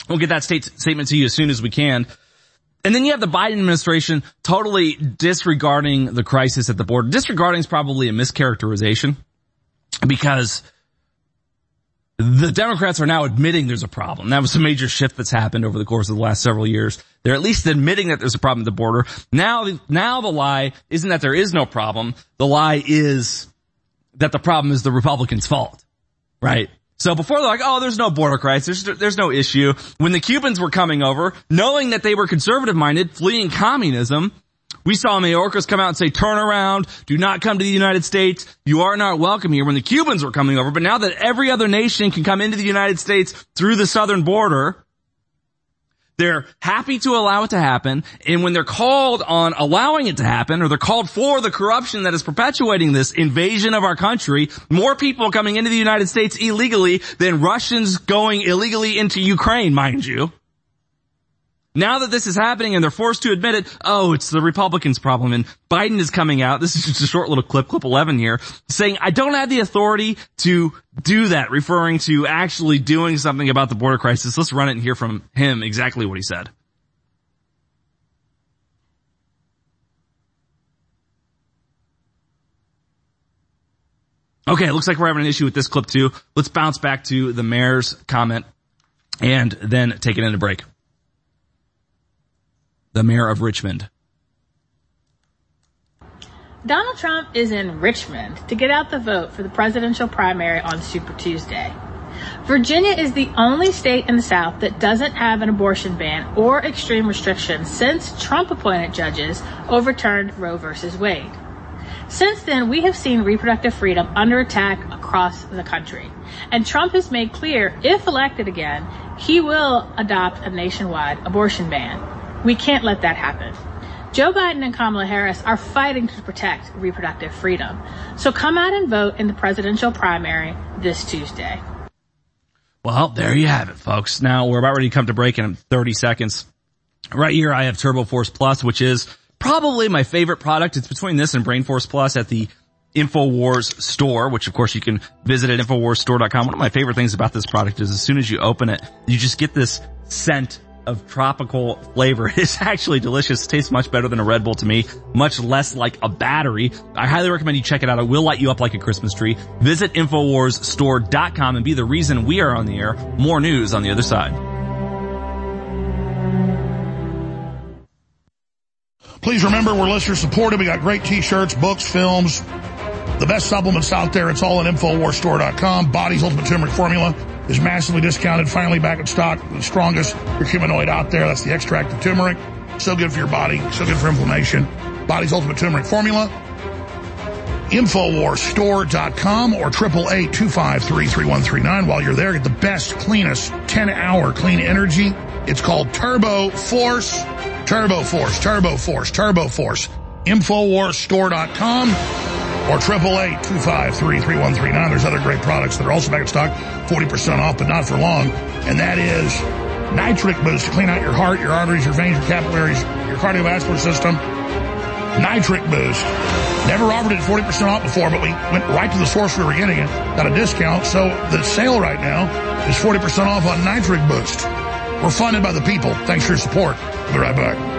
We'll get that state statement to you as soon as we can. And then you have the Biden administration totally disregarding the crisis at the border. Disregarding is probably a mischaracterization because the Democrats are now admitting there's a problem. That was a major shift that's happened over the course of the last several years. They're at least admitting that there's a problem at the border. Now, now the lie isn't that there is no problem. The lie is that the problem is the Republicans' fault. Right? So before they're like, oh, there's no border crisis, there's, there's no issue. When the Cubans were coming over, knowing that they were conservative minded, fleeing communism, we saw Mayorkas come out and say, turn around, do not come to the United States, you are not welcome here when the Cubans were coming over. But now that every other nation can come into the United States through the southern border, they're happy to allow it to happen. And when they're called on allowing it to happen, or they're called for the corruption that is perpetuating this invasion of our country, more people coming into the United States illegally than Russians going illegally into Ukraine, mind you. Now that this is happening and they're forced to admit it, oh, it's the Republicans' problem and Biden is coming out, this is just a short little clip, clip 11 here, saying, I don't have the authority to do that, referring to actually doing something about the border crisis. Let's run it and hear from him exactly what he said. Okay, looks like we're having an issue with this clip too. Let's bounce back to the mayor's comment and then take it into break the mayor of Richmond. Donald Trump is in Richmond to get out the vote for the presidential primary on Super Tuesday. Virginia is the only state in the South that doesn't have an abortion ban or extreme restrictions since Trump appointed judges overturned Roe v. Wade. Since then, we have seen reproductive freedom under attack across the country. And Trump has made clear, if elected again, he will adopt a nationwide abortion ban. We can't let that happen. Joe Biden and Kamala Harris are fighting to protect reproductive freedom. So come out and vote in the presidential primary this Tuesday. Well, there you have it, folks. Now we're about ready to come to break in 30 seconds. Right here I have Turbo Force Plus, which is probably my favorite product. It's between this and Brain Force Plus at the InfoWars store, which of course you can visit at InfoWarsStore.com. One of my favorite things about this product is as soon as you open it, you just get this scent of tropical flavor. *laughs* It's actually delicious. It tastes much better than a Red Bull to me. Much less like a battery. I highly recommend you check it out. It will light you up like a Christmas tree. Visit InfoWarsStore.com and be the reason we are on the air. More news on the other side. Please remember we're listener supported. We got great t-shirts, books, films, the best supplements out there. It's all at InfoWarsStore.com. Body's Ultimate Turmeric Formula is massively discounted, finally back in stock. The strongest curcuminoid out there. That's the extract of turmeric. So good for your body, so good for inflammation. Body's Ultimate Turmeric Formula. Infowarsstore.com or 888 While you're there, get the best, cleanest 10-hour clean energy. It's called Turbo Force. Turbo Force, Turbo Force, Turbo Force. Infowarsstore.com or 888-253-3139. There's other great products that are also back in stock, 40% off, but not for long. And that is Nitric Boost to clean out your heart, your arteries, your veins, your capillaries, your cardiovascular system. Nitric Boost. Never offered it 40% off before, but we went right to the source we were getting it. Got a discount. So the sale right now is 40% off on Nitric Boost. We're funded by the people. Thanks for your support. We'll be right back.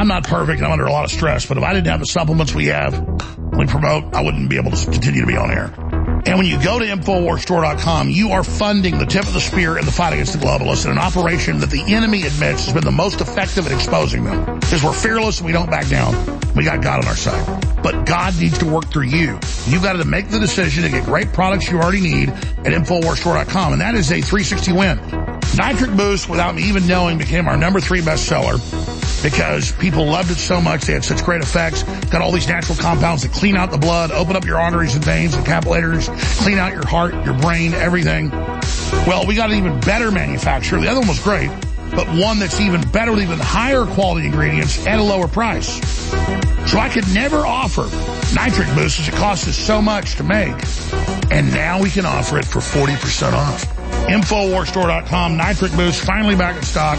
I'm not perfect. And I'm under a lot of stress, but if I didn't have the supplements we have, we promote, I wouldn't be able to continue to be on air. And when you go to InfoWarsStore.com, you are funding the tip of the spear in the fight against the globalists in an operation that the enemy admits has been the most effective at exposing them. Because we're fearless and we don't back down. We got God on our side. But God needs to work through you. You've got to make the decision to get great products you already need at InfoWarsStore.com. And that is a 360 win. Nitric Boost, without me even knowing, became our number three bestseller because people loved it so much. They had such great effects. Got all these natural compounds that clean out the blood, open up your arteries and veins and capillaries, clean out your heart, your brain, everything. Well, we got an even better manufacturer. The other one was great, but one that's even better with even higher quality ingredients at a lower price. So I could never offer nitric boost as it costs us so much to make. And now we can offer it for 40% off. Infowarstore.com, nitric boost, finally back in stock.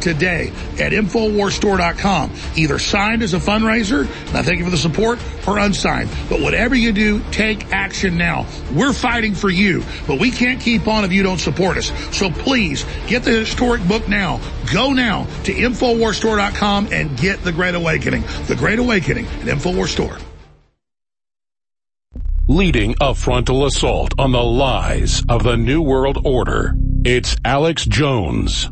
today at InfoWarsStore.com. Either signed as a fundraiser, and I thank you for the support, or unsigned. But whatever you do, take action now. We're fighting for you, but we can't keep on if you don't support us. So please, get the historic book now. Go now to InfoWarsStore.com and get The Great Awakening. The Great Awakening at InfoWars Store. Leading a frontal assault on the lies of the New World Order, it's Alex Jones.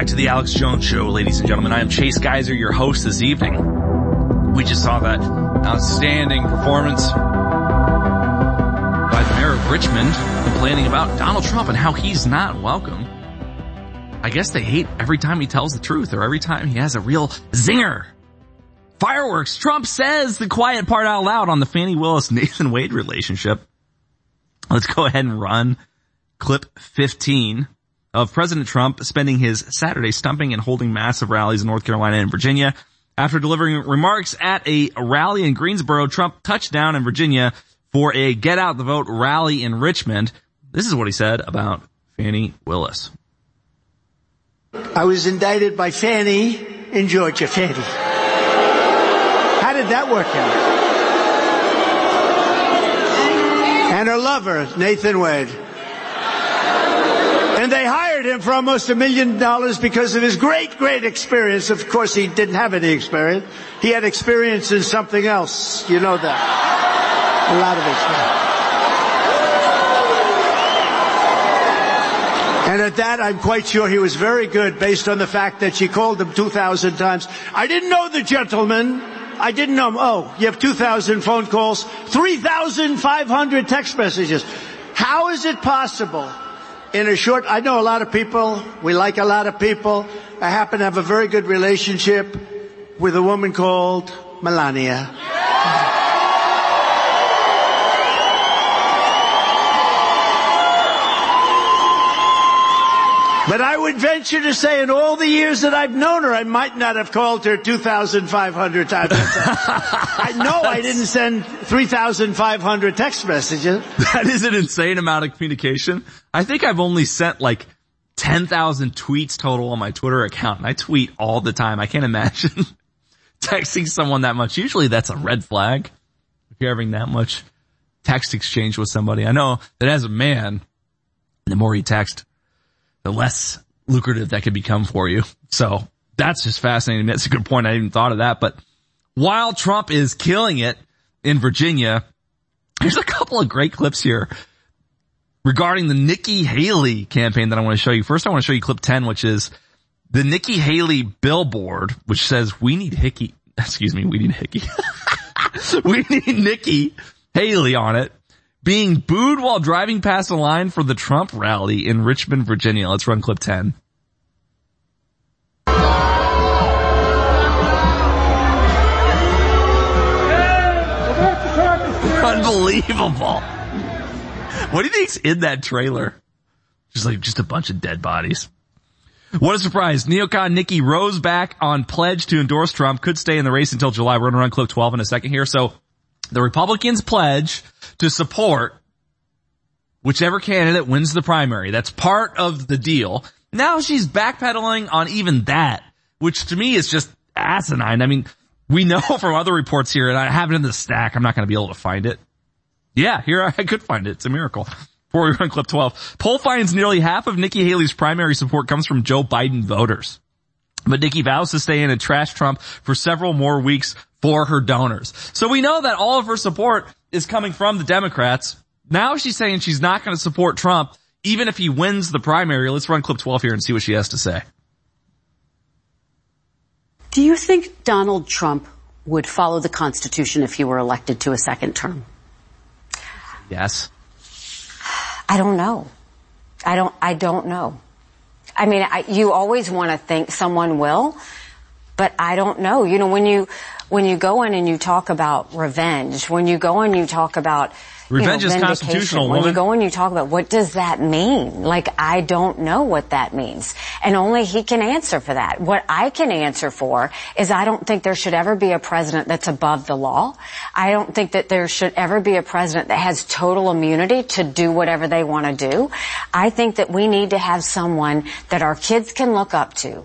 Back to the Alex Jones Show, ladies and gentlemen. I am Chase Geiser, your host this evening. We just saw that outstanding performance by the mayor of Richmond complaining about Donald Trump and how he's not welcome. I guess they hate every time he tells the truth or every time he has a real zinger. Fireworks. Trump says the quiet part out loud on the Fani Willis *laughs* Nathan Wade relationship. Let's go ahead and run clip 15 of President Trump spending his Saturday stumping and holding massive rallies in North Carolina and Virginia. After delivering remarks at a rally in Greensboro, Trump touched down in Virginia for a get out the vote rally in Richmond. This is what he said about Fani Willis. I was indicted by Fani in Georgia. Fani. How did that work out? And her lover, Nathan Wade. And they hired him for almost a million dollars because of his great, great experience. Of course, he didn't have any experience. He had experience in something else. You know that. A lot of experience. And at that, I'm quite sure he was very good based on the fact that she called him 2,000 times. I didn't know the gentleman. I didn't know him. Oh, you have 2,000 phone calls, 3,500 text messages. How is it possible in a short, I know a lot of people. We like a lot of people. I happen to have a very good relationship with a woman called Melania. But I would venture to say in all the years that I've known her, I might not have called her 2,500 times. *laughs* I know I didn't send 3,500 text messages. That is an insane amount of communication. I think I've only sent like 10,000 tweets total on my Twitter account and I tweet all the time. I can't imagine *laughs* texting someone that much. Usually that's a red flag if you're having that much text exchange with somebody. I know that as a man, the more you text, the less lucrative that could become for you. So that's just fascinating. That's a good point. I hadn't thought of that. But while Trump is killing it in Virginia, there's a couple of great clips here regarding the Nikki Haley campaign that I want to show you. First, I want to show you clip 10, which is the Nikki Haley billboard, which says we need Hickey, *laughs* excuse me, we need Hickey. *laughs* we need Nikki Haley on it being booed while driving past a line for the Trump rally in Richmond, Virginia. Let's run clip 10. Unbelievable. What do you think's in that trailer? Just like, just a bunch of dead bodies. What a surprise. Neocon Nikki Rows back on pledge to endorse Trump, could stay in the race until July. We're going to run clip 12 in a second here. So the Republicans pledge to support whichever candidate wins the primary. That's part of the deal. Now she's backpedaling on even that, which to me is just asinine. I mean, we know *laughs* from other reports here, and I have it in the stack. I'm not going to be able to find it. Yeah, here I could find it. It's a miracle. *laughs* Before we run clip 12, poll finds nearly half of Nikki Haley's primary support comes from Joe Biden voters. But Nikki vows to stay in and trash Trump for several more weeks for her donors. So we know that all of her support is coming from the Democrats. Now she's saying she's not going to support Trump even if he wins the primary. Let's run clip 12 here and see what she has to say. Do you think Donald Trump would follow the Constitution if he were elected to a second term? Yes. I don't know. I don't, I don't know. I mean, I, you always want to think someone will, but I don't know. You know, when you, when you go in and you talk about revenge, when you go and you talk about Revenge you know, is constitutional, When woman. you go in and you talk about what does that mean? Like I don't know what that means. And only he can answer for that. What I can answer for is I don't think there should ever be a president that's above the law. I don't think that there should ever be a president that has total immunity to do whatever they want to do. I think that we need to have someone that our kids can look up to,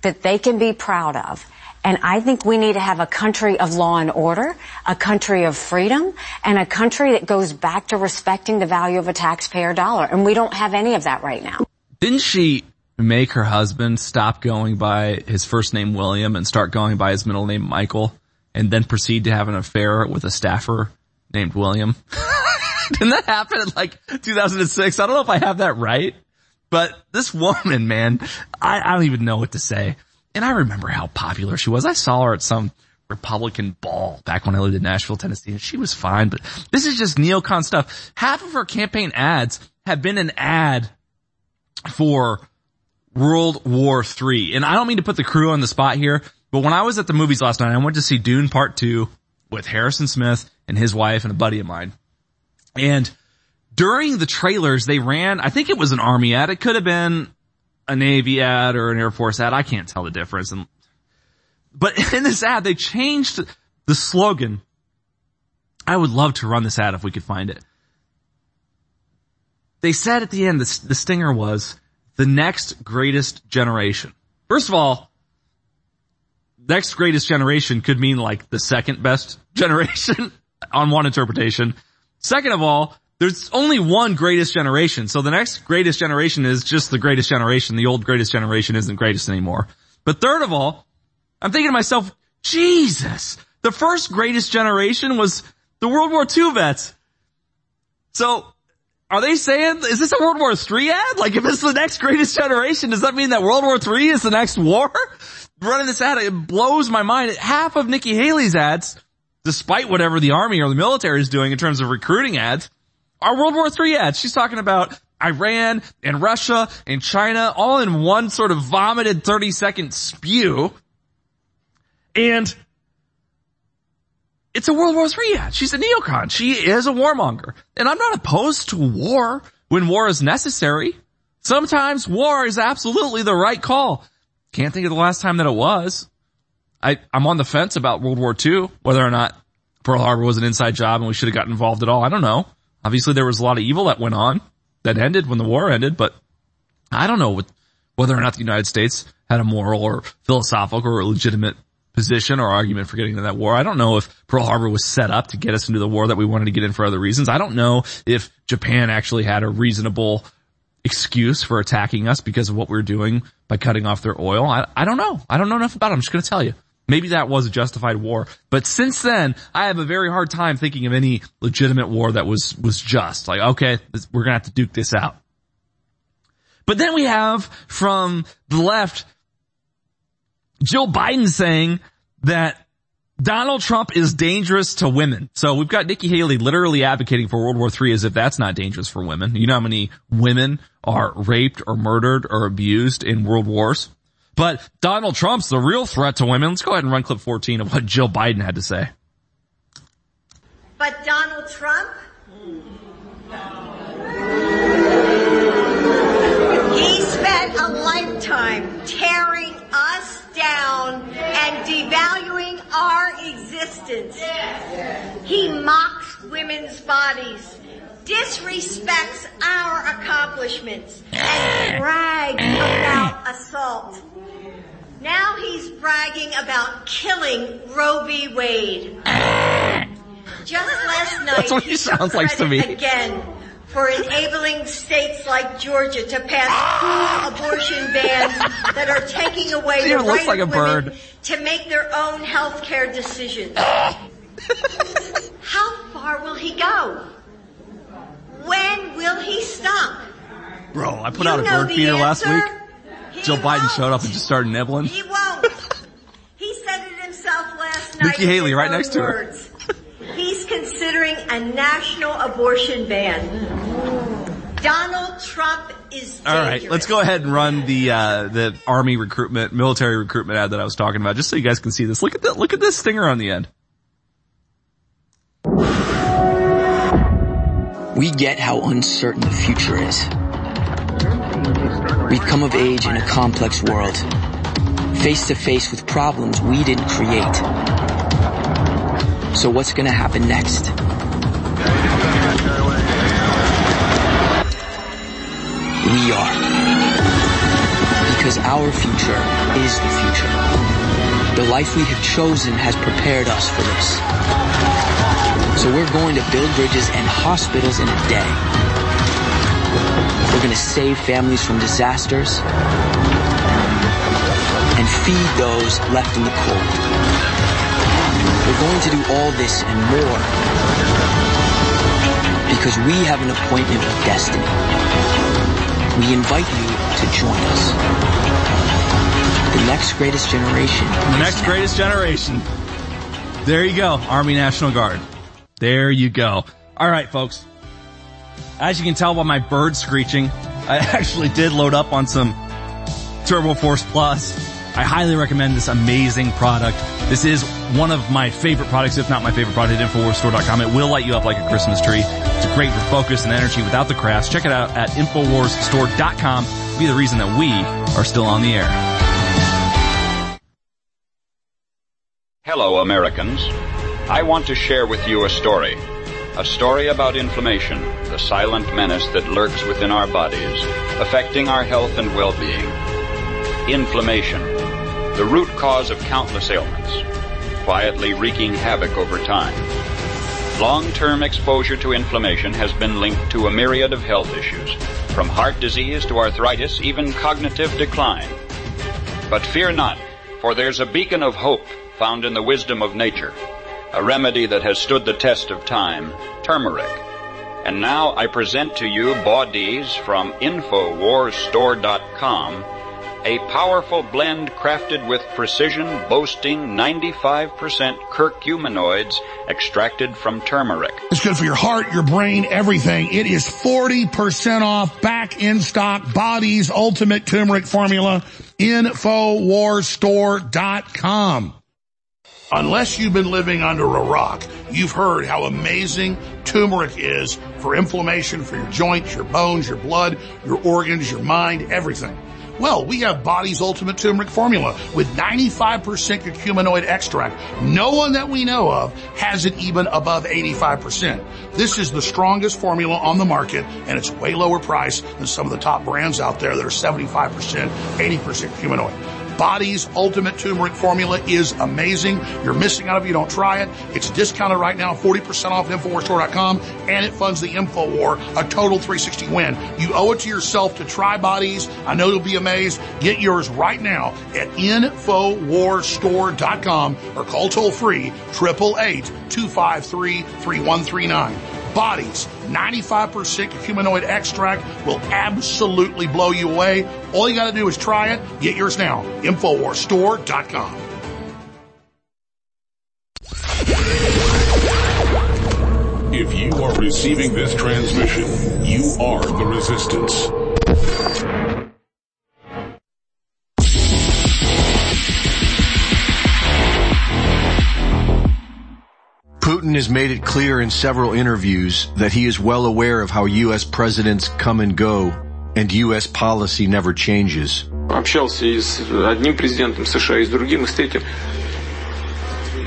that they can be proud of, and I think we need to have a country of law and order, a country of freedom, and a country that goes back to respecting the value of a taxpayer dollar. And we don't have any of that right now. Didn't she make her husband stop going by his first name William and start going by his middle name Michael and then proceed to have an affair with a staffer named William? *laughs* Didn't that happen in like 2006? I don't know if I have that right, but this woman, man, I, I don't even know what to say. And I remember how popular she was. I saw her at some Republican ball back when I lived in Nashville, Tennessee, and she was fine, but this is just neocon stuff. Half of her campaign ads have been an ad for World War III. And I don't mean to put the crew on the spot here, but when I was at the movies last night, I went to see Dune Part 2 with Harrison Smith and his wife and a buddy of mine. And during the trailers, they ran, I think it was an army ad. It could have been a Navy ad or an Air Force ad. I can't tell the difference. And, but *laughs* in this ad, they changed the slogan. I would love to run this ad if we could find it. They said at the end, the, the stinger was the next greatest generation. First of all, next greatest generation could mean like the second best *laughs* generation on one interpretation. Second of all, there's only one greatest generation. So the next greatest generation is just the greatest generation. The old greatest generation isn't greatest anymore. But third of all, I'm thinking to myself, Jesus, the first greatest generation was the World War II vets. So are they saying, is this a World War III ad? Like if it's the next greatest generation, does that mean that World War III is the next war? *laughs* Running this ad, it blows my mind. Half of Nikki Haley's ads, despite whatever the army or the military is doing in terms of recruiting ads, are World War III ads. She's talking about Iran and Russia and China all in one sort of vomited 30 second spew. And it's a World War III ad. She's a neocon. She is a warmonger. And I'm not opposed to war when war is necessary. Sometimes war is absolutely the right call. Can't think of the last time that it was. I, I'm on the fence about World War II, whether or not Pearl Harbor was an inside job and we should have got involved at all. I don't know. Obviously there was a lot of evil that went on that ended when the war ended, but I don't know what, whether or not the United States had a moral or philosophical or legitimate position or argument for getting into that war. I don't know if Pearl Harbor was set up to get us into the war that we wanted to get in for other reasons. I don't know if Japan actually had a reasonable excuse for attacking us because of what we were doing by cutting off their oil. I, I don't know. I don't know enough about it. I'm just going to tell you. Maybe that was a justified war. But since then, I have a very hard time thinking of any legitimate war that was, was just. Like, okay, we're gonna have to duke this out. But then we have from the left, Jill Biden saying that Donald Trump is dangerous to women. So we've got Nikki Haley literally advocating for World War III as if that's not dangerous for women. You know how many women are raped or murdered or abused in world wars? But Donald Trump's the real threat to women. Let's go ahead and run clip 14 of what Jill Biden had to say. But Donald Trump? He spent a lifetime tearing us down and devaluing our existence. He mocks women's bodies, disrespects our accomplishments, and brags about assault. Now he's bragging about killing Roe v. Wade. Just last night, That's what he he sounds like to me. again for enabling states like Georgia to pass cool abortion bans that are taking away She the looks right like a women bird. to make their own health care decisions. *laughs* How far will he go? When will he stop? Bro, I put You out a bird feeder last week. answer. Jill Biden showed up and just started nibbling. He won't. he said it himself last night. Nikki Haley right next to her. He's considering a national abortion ban. Donald Trump is All right, let's go ahead and run the uh, the army recruitment, military recruitment ad that I was talking about, just so you guys can see this. Look at that! Look at this stinger on the end. We get how uncertain the future is. We've come of age in a complex world, face to face with problems we didn't create. So what's gonna happen next? We are. Because our future is the future. The life we have chosen has prepared us for this. So we're going to build bridges and hospitals in a day. We're going to save families from disasters and feed those left in the cold. We're going to do all this and more because we have an appointment with destiny. We invite you to join us. The next greatest generation. The next greatest generation. There you go, Army National Guard. There you go. All right, folks. As you can tell by my bird screeching, I *laughs* actually did load up on some Turbo Force Plus. I highly recommend this amazing product. This is one of my favorite products, if not my favorite product at InfoWarsStore.com. It will light you up like a Christmas tree. It's great for focus and energy without the crash. Check it out at InfoWarsStore.com. Be the reason that we are still on the air. Hello, Americans. I want to share with you a story. A story about inflammation, the silent menace that lurks within our bodies, affecting our health and well-being. Inflammation, the root cause of countless ailments, quietly wreaking havoc over time. Long-term exposure to inflammation has been linked to a myriad of health issues, from heart disease to arthritis, even cognitive decline. But fear not, for there's a beacon of hope found in the wisdom of nature, a remedy that has stood the test of time, turmeric. And now I present to you bodies from InfoWarsStore.com, a powerful blend crafted with precision boasting 95% curcuminoids extracted from turmeric. It's good for your heart, your brain, everything. It is 40% off, back in stock, Body's Ultimate Turmeric Formula, Infowarstore.com. Unless you've been living under a rock, you've heard how amazing turmeric is for inflammation, for your joints, your bones, your blood, your organs, your mind, everything. Well, we have Body's Ultimate Turmeric Formula with 95% curcuminoid extract. No one that we know of has it even above 85%. This is the strongest formula on the market and it's way lower price than some of the top brands out there that are 75%, 80% curcuminoid. Body's Ultimate Turmeric Formula is amazing. You're missing out if you don't try it. It's discounted right now, 40% off at InfoWarsStore.com, and it funds the InfoWar, a total 360 win. You owe it to yourself to try Bodies. I know you'll be amazed. Get yours right now at InfoWarsStore.com or call toll free 888-253-3139 bodies. 95% curcuminoid extract will absolutely blow you away. All you got to do is try it. Get yours now. InfoWarsStore.com. If you are receiving this transmission, you are the resistance. Putin has made it clear in several interviews that he is well aware of how U.S. presidents come and go and U.S. policy never changes. Общался с одним президентом США, и с другим, и с.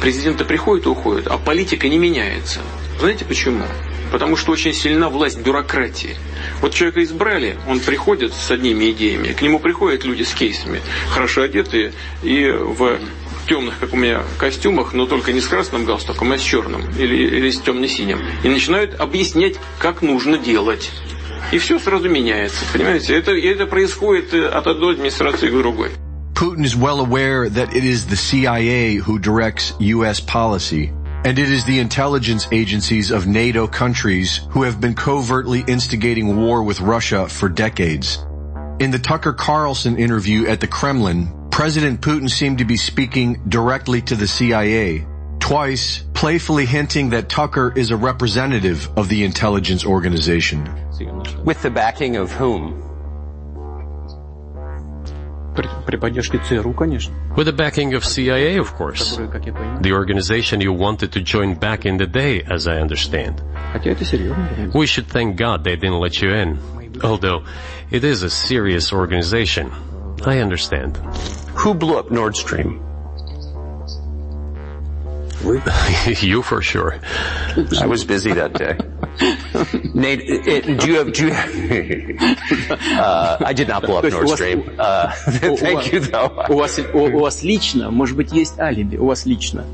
Президенты приходят и уходят, а политика не меняется. Знаете почему? Потому что очень сильна власть бюрократии. Вот человека избрали, он приходит с одними идеями, к нему приходят люди с кейсами, хорошо одетые и в темных, как у меня, костюмах, но только не с красным галстуком, а с черным или, или с темно-синим. И начинают объяснять, как нужно делать. И все сразу меняется, понимаете? Это, это происходит от одной администрации к другой. Putin is well aware that it is the CIA who directs U.S. policy, and it is the intelligence agencies of NATO countries who have been covertly instigating war with Russia for decades. In the Tucker Carlson interview at the Kremlin, President Putin seemed to be speaking directly to the CIA, twice playfully hinting that Tucker is a representative of the intelligence organization. With the backing of whom? With the backing of CIA, of course. The organization you wanted to join back in the day, as I understand. We should thank God they didn't let you in. Although, it is a serious organization. I understand. Who blew up Nord Stream? *laughs* you for sure. I was busy that day. *laughs* Nate, it, do you have, do you *laughs* uh, I did not blow up Nord Stream. Uh, thank you though. У вас, у, у вас лично, может быть, есть алиби, у вас лично.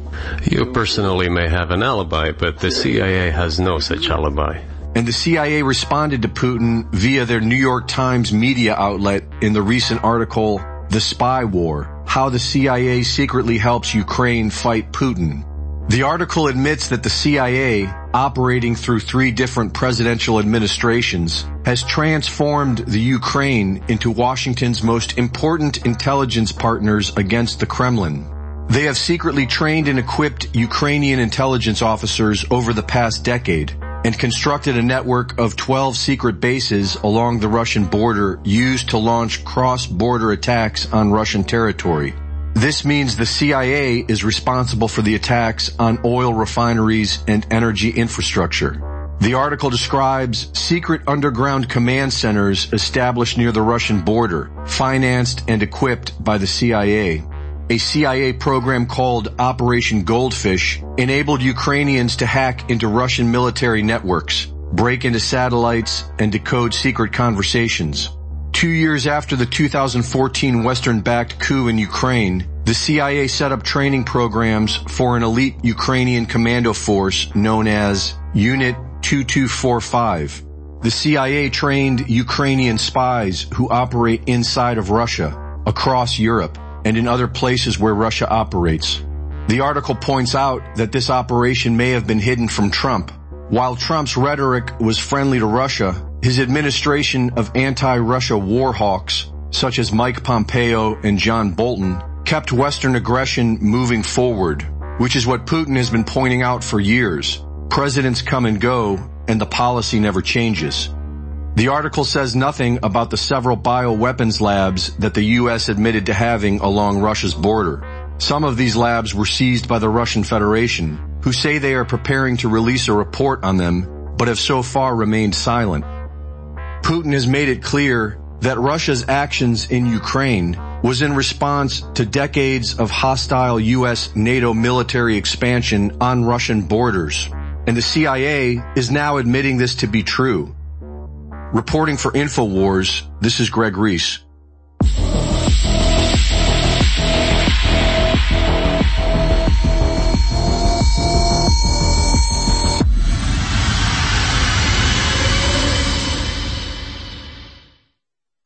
You personally may have an alibi, but the CIA has no such alibi. And the CIA responded to Putin via their New York Times media outlet in the recent article, The Spy War, how the CIA secretly helps Ukraine fight Putin. The article admits that the CIA, operating through three different presidential administrations, has transformed the Ukraine into Washington's most important intelligence partners against the Kremlin. They have secretly trained and equipped Ukrainian intelligence officers over the past decade and constructed a network of 12 secret bases along the Russian border used to launch cross-border attacks on Russian territory. This means the CIA is responsible for the attacks on oil refineries and energy infrastructure. The article describes secret underground command centers established near the Russian border, financed and equipped by the CIA. A CIA program called Operation Goldfish enabled Ukrainians to hack into Russian military networks, break into satellites, and decode secret conversations. Two years after the 2014 Western-backed coup in Ukraine, the CIA set up training programs for an elite Ukrainian commando force known as Unit 2245. The CIA trained Ukrainian spies who operate inside of Russia, across Europe, and in other places where Russia operates. The article points out that this operation may have been hidden from Trump. While Trump's rhetoric was friendly to Russia, his administration of anti-Russia war hawks, such as Mike Pompeo and John Bolton, kept Western aggression moving forward, which is what Putin has been pointing out for years. Presidents come and go, and the policy never changes. The article says nothing about the several bioweapons labs that the U.S. admitted to having along Russia's border. Some of these labs were seized by the Russian Federation, who say they are preparing to release a report on them, but have so far remained silent. Putin has made it clear that Russia's actions in Ukraine was in response to decades of hostile U.S. NATO military expansion on Russian borders. And the CIA is now admitting this to be true. Reporting for InfoWars, this is Greg Reese.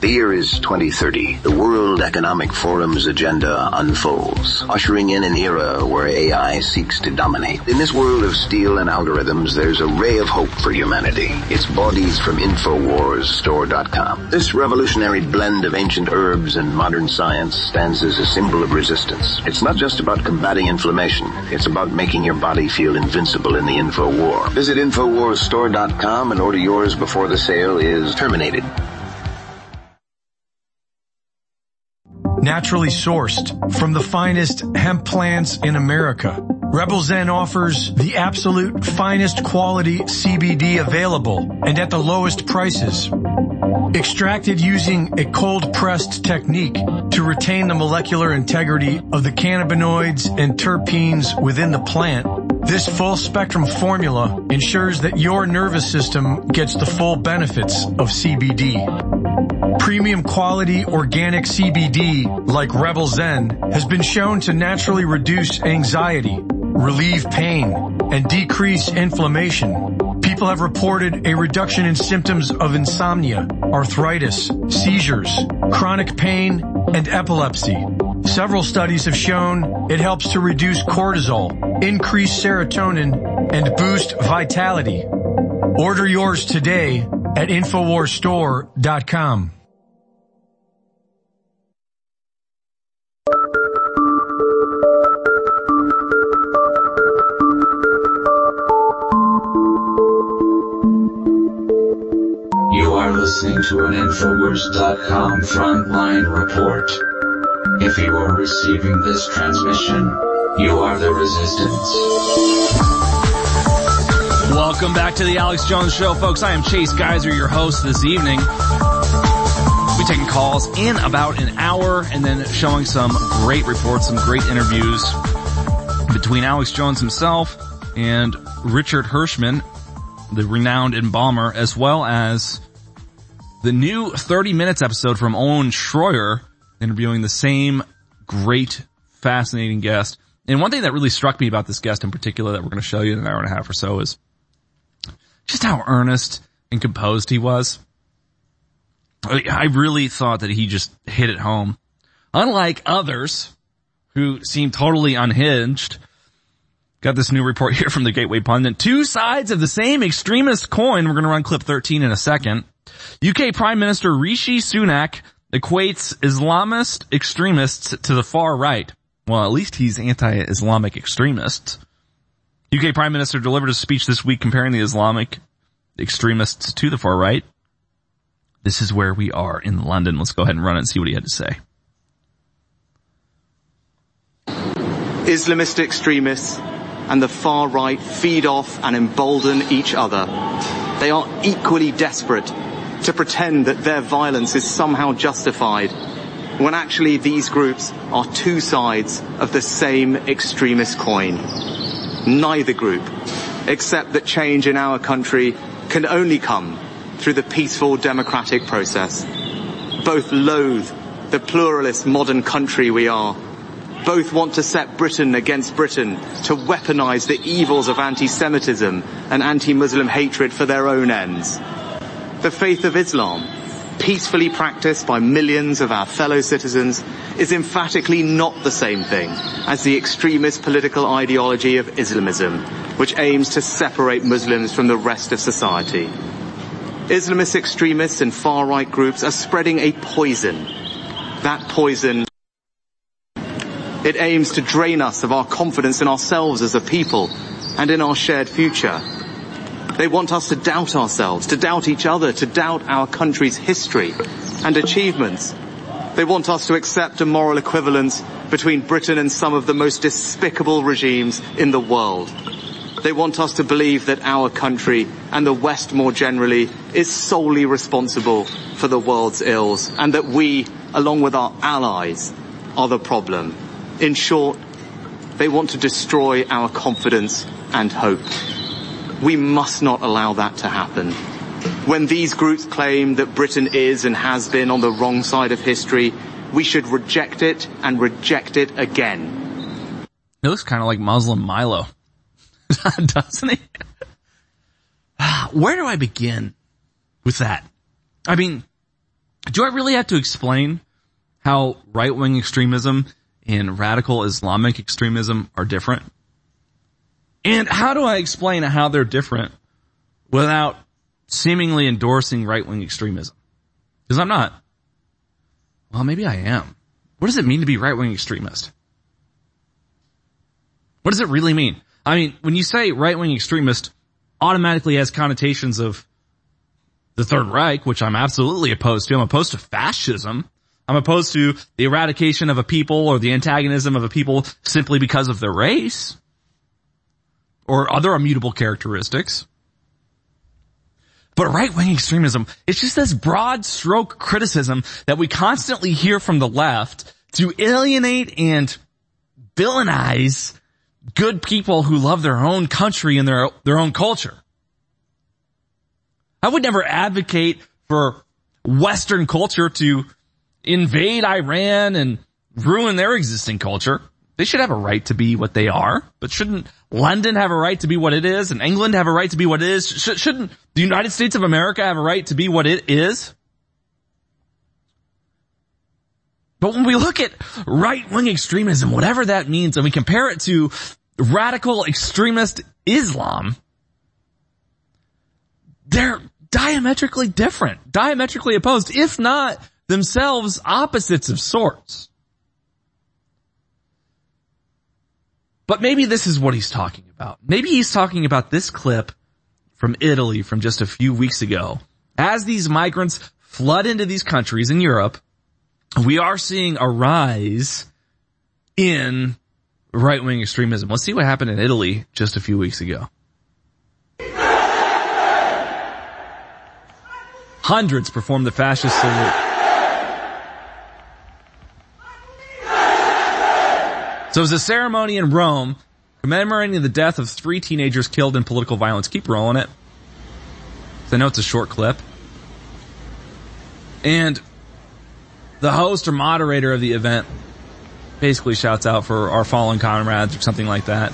The year is 2030. The World Economic Forum's agenda unfolds, ushering in an era where AI seeks to dominate. In this world of steel and algorithms, there's a ray of hope for humanity. It's bodies from InfoWarsStore.com. This revolutionary blend of ancient herbs and modern science stands as a symbol of resistance. It's not just about combating inflammation. It's about making your body feel invincible in the info war. Visit InfoWarsStore.com and order yours before the sale is terminated. Naturally sourced from the finest hemp plants in America. Rebel Zen offers the absolute finest quality CBD available and at the lowest prices. Extracted using a cold pressed technique to retain the molecular integrity of the cannabinoids and terpenes within the plant. This full spectrum formula ensures that your nervous system gets the full benefits of CBD. Premium quality organic CBD like Rebel Zen has been shown to naturally reduce anxiety, relieve pain, and decrease inflammation. People have reported a reduction in symptoms of insomnia, arthritis, seizures, chronic pain, and epilepsy. Several studies have shown it helps to reduce cortisol, increase serotonin, and boost vitality. Order yours today at InfoWarsStore.com. You are listening to an Infowars.com frontline report. If you are receiving this transmission, you are the resistance. Welcome back to the Alex Jones Show, folks. I am Chase Geiser, your host this evening. We'll be taking calls in about an hour and then showing some great reports, some great interviews between Alex Jones himself and Richard Hirschman, the renowned embalmer, as well as the new 30 Minutes episode from Owen Schroyer, interviewing the same great, fascinating guest. And one thing that really struck me about this guest in particular that we're going to show you in an hour and a half or so is just how earnest and composed he was. I really thought that he just hit it home. Unlike others who seem totally unhinged, got this new report *laughs* here from the Gateway Pundit. Two sides of the same extremist coin. We're going to run clip 13 in a second. UK Prime Minister Rishi Sunak equates Islamist extremists to the far right. Well, at least he's anti-Islamic extremists. UK Prime Minister delivered a speech this week comparing the Islamic extremists to the far right. This is where we are in London. Let's go ahead and run it and see what he had to say. Islamist extremists and the far right feed off and embolden each other. They are equally desperate to pretend that their violence is somehow justified when actually these groups are two sides of the same extremist coin. Neither group, except that change in our country can only come through the peaceful democratic process. Both loathe the pluralist modern country we are. Both want to set Britain against Britain to weaponize the evils of anti-Semitism and anti-Muslim hatred for their own ends. The faith of Islam, peacefully practiced by millions of our fellow citizens, is emphatically not the same thing as the extremist political ideology of Islamism, which aims to separate Muslims from the rest of society. Islamist extremists and far-right groups are spreading a poison. That poison it aims to drain us of our confidence in ourselves as a people and in our shared future. They want us to doubt ourselves, to doubt each other, to doubt our country's history and achievements. They want us to accept a moral equivalence between Britain and some of the most despicable regimes in the world. They want us to believe that our country and the West more generally is solely responsible for the world's ills and that we, along with our allies, are the problem. In short, they want to destroy our confidence and hope. We must not allow that to happen. When these groups claim that Britain is and has been on the wrong side of history, we should reject it and reject it again. He looks kind of like Muslim Milo, *laughs* doesn't he? *sighs* Where do I begin with that? I mean, Do I really have to explain how right-wing extremism and radical Islamic extremism are different? And how do I explain how they're different without seemingly endorsing right-wing extremism? Because I'm not. Well, maybe I am. What does it mean to be right-wing extremist? What does it really mean? I mean, when you say right-wing extremist, automatically has connotations of the Third Reich, which I'm absolutely opposed to. I'm opposed to fascism. I'm opposed to the eradication of a people or the antagonism of a people simply because of their race or other immutable characteristics. But right-wing extremism, it's just this broad stroke criticism that we constantly hear from the left to alienate and villainize good people who love their own country and their, their own culture. I would never advocate for Western culture to invade Iran and ruin their existing culture. They should have a right to be what they are, but shouldn't London have a right to be what it is and England have a right to be what it is? Sh- shouldn't the United States of America have a right to be what it is? But when we look at right-wing extremism, whatever that means, and we compare it to radical extremist Islam, they're diametrically different, diametrically opposed, if not themselves opposites of sorts. But maybe this is what he's talking about. Maybe he's talking about this clip from Italy from just a few weeks ago. As these migrants flood into these countries in Europe, we are seeing a rise in right-wing extremism. Let's see what happened in Italy just a few weeks ago. Hundreds performed the fascist salute. So it was a ceremony in Rome commemorating the death of three teenagers killed in political violence. Keep rolling it. I know it's a short clip. And the host or moderator of the event basically shouts out for our fallen comrades or something like that.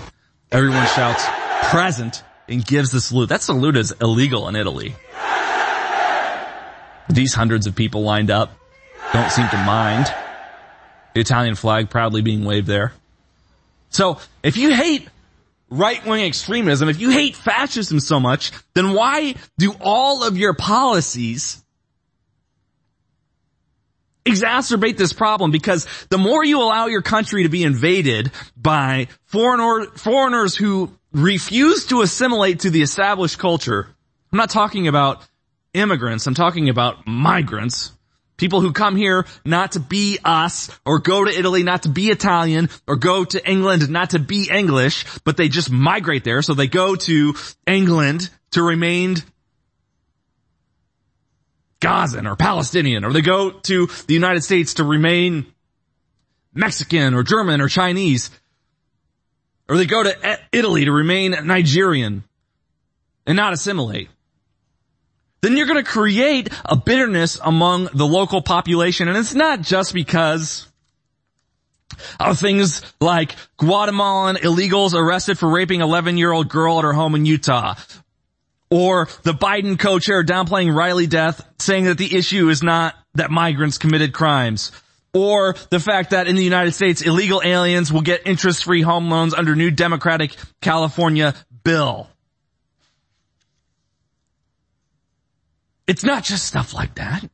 Everyone shouts present and gives the salute. That salute is illegal in Italy. These hundreds of people lined up don't seem to mind. The Italian flag proudly being waved there. So if you hate right-wing extremism, if you hate fascism so much, then why do all of your policies exacerbate this problem? Because the more you allow your country to be invaded by foreigner, foreigners who refuse to assimilate to the established culture, I'm not talking about immigrants, I'm talking about migrants, People who come here not to be us, or go to Italy not to be Italian, or go to England not to be English, but they just migrate there, so they go to England to remain Gazan or Palestinian, or they go to the United States to remain Mexican or German or Chinese, or they go to Italy to remain Nigerian and not assimilate then you're going to create a bitterness among the local population. And it's not just because of things like Guatemalan illegals arrested for raping 11 year old girl at her home in Utah. Or the Biden co-chair downplaying Riley death, saying that the issue is not that migrants committed crimes. Or the fact that in the United States, illegal aliens will get interest-free home loans under new Democratic California bill. It's not just stuff like that.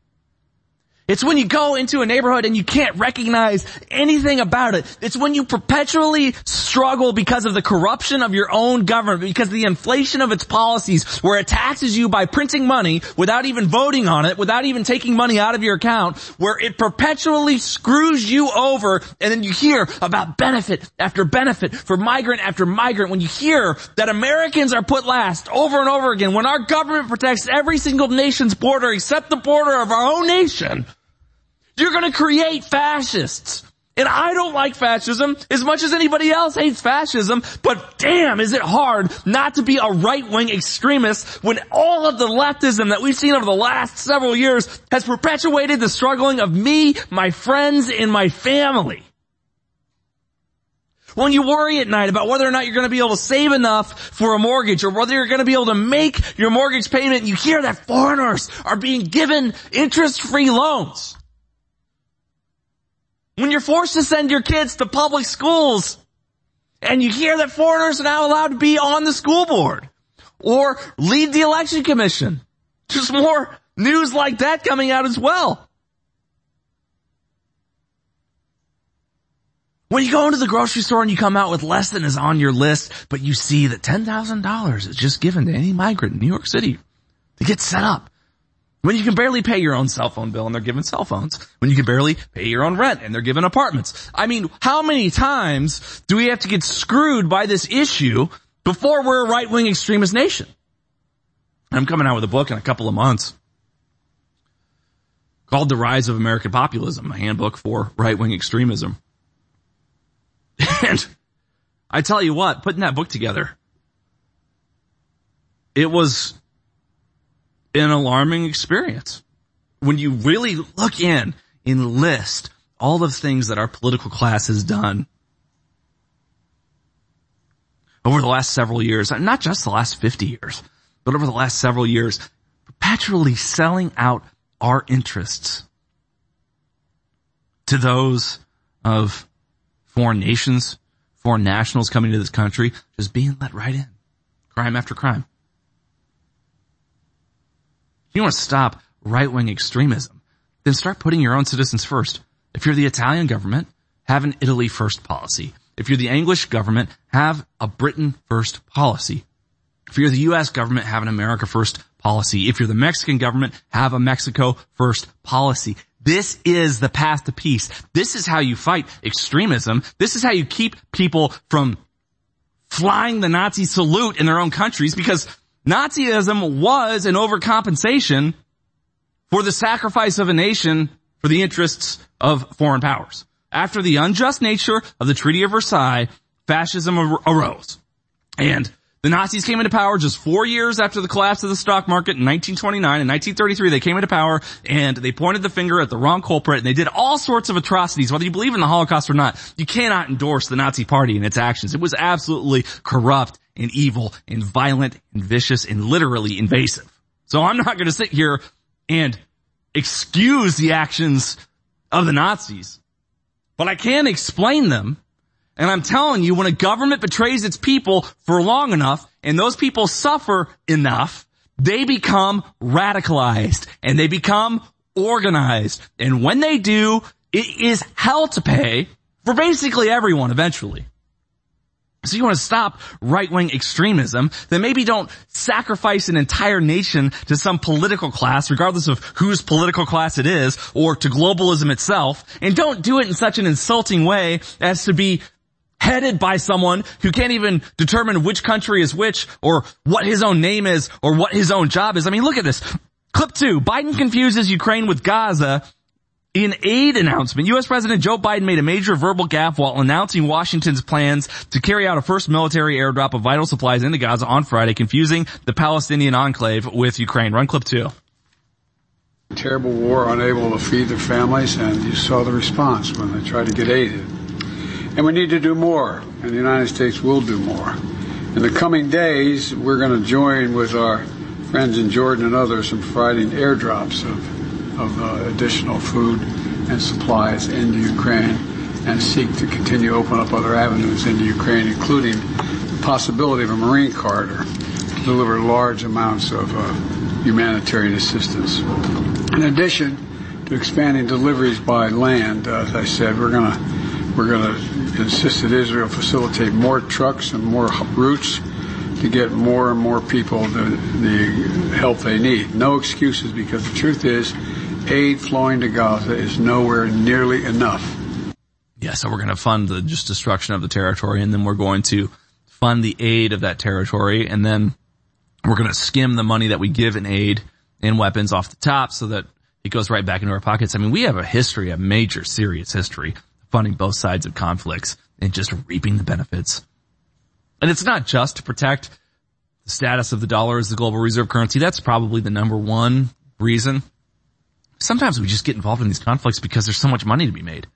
It's when you go into a neighborhood and you can't recognize anything about it. It's when you perpetually struggle because of the corruption of your own government, because the inflation of its policies, where it taxes you by printing money without even voting on it, without even taking money out of your account, where it perpetually screws you over, and then you hear about benefit after benefit for migrant after migrant, when you hear that Americans are put last over and over again, when our government protects every single nation's border except the border of our own nation, you're gonna create fascists. And I don't like fascism as much as anybody else hates fascism, but damn is it hard not to be a right-wing extremist when all of the leftism that we've seen over the last several years has perpetuated the struggling of me, my friends, and my family. When you worry at night about whether or not you're going to be able to save enough for a mortgage or whether you're going to be able to make your mortgage payment, you hear that foreigners are being given interest-free loans. When you're forced to send your kids to public schools and you hear that foreigners are now allowed to be on the school board or lead the election commission. There's more news like that coming out as well. When you go into the grocery store and you come out with less than is on your list, but you see that $10,000 is just given to any migrant in New York City to get set up. When you can barely pay your own cell phone bill and they're given cell phones. When you can barely pay your own rent and they're given apartments. I mean, how many times do we have to get screwed by this issue before we're a right-wing extremist nation? I'm coming out with a book in a couple of months called The Rise of American Populism, a handbook for right-wing extremism. *laughs* And I tell you what, putting that book together, it was an alarming experience. When you really look in and list all the things that our political class has done over the last several years, not just the last 50 years, but over the last several years, perpetually selling out our interests to those of foreign nations, foreign nationals coming to this country, just being let right in. Crime after crime. If you want to stop right-wing extremism, then start putting your own citizens first. If you're the Italian government, have an Italy first policy. If you're the English government, have a Britain first policy. If you're the U.S. government, have an America first policy. If you're the Mexican government, have a Mexico first policy. This is the path to peace. This is how you fight extremism. This is how you keep people from flying the Nazi salute in their own countries because Nazism was an overcompensation for the sacrifice of a nation for the interests of foreign powers. After the unjust nature of the Treaty of Versailles, fascism arose. And the Nazis came into power just four years after the collapse of the stock market in 1929. In 1933, they came into power and they pointed the finger at the wrong culprit and they did all sorts of atrocities. Whether you believe in the Holocaust or not, you cannot endorse the Nazi party and its actions. It was absolutely corrupt and evil and violent and vicious and literally invasive. So I'm not going to sit here and excuse the actions of the Nazis, but I can explain them and I'm telling you, when a government betrays its people for long enough and those people suffer enough, they become radicalized and they become organized. And when they do, it is hell to pay for basically everyone eventually. So you want to stop right-wing extremism, then maybe don't sacrifice an entire nation to some political class, regardless of whose political class it is, or to globalism itself, and don't do it in such an insulting way as to be headed by someone who can't even determine which country is which or what his own name is or what his own job is. I mean, look at this. Clip two. Biden confuses Ukraine with Gaza in aid announcement, U.S. President Joe Biden made a major verbal gaffe while announcing Washington's plans to carry out a first military airdrop of vital supplies into Gaza on Friday, confusing the Palestinian enclave with Ukraine. Run clip two. Terrible war, unable to feed their families, and you saw the response when they tried to get aid. And we need to do more, and the United States will do more. In the coming days, we're going to join with our friends in Jordan and others in providing airdrops of, of uh, additional food and supplies into Ukraine and seek to continue to open up other avenues into Ukraine, including the possibility of a Marine corridor to deliver large amounts of uh, humanitarian assistance. In addition to expanding deliveries by land, uh, as I said, we're going to we're going to insist that Israel facilitate more trucks and more routes to get more and more people the, the help they need. No excuses because the truth is aid flowing to Gaza is nowhere nearly enough. Yeah, so we're going to fund the just destruction of the territory and then we're going to fund the aid of that territory and then we're going to skim the money that we give in aid and weapons off the top so that it goes right back into our pockets. I mean, we have a history, a major serious history funding both sides of conflicts and just reaping the benefits. And it's not just to protect the status of the dollar as the global reserve currency. That's probably the number one reason. Sometimes we just get involved in these conflicts because there's so much money to be made.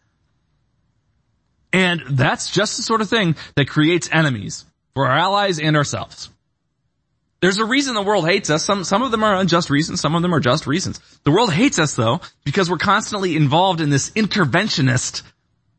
And that's just the sort of thing that creates enemies for our allies and ourselves. There's a reason the world hates us. Some, some of them are unjust reasons. Some of them are just reasons. The world hates us though because we're constantly involved in this interventionist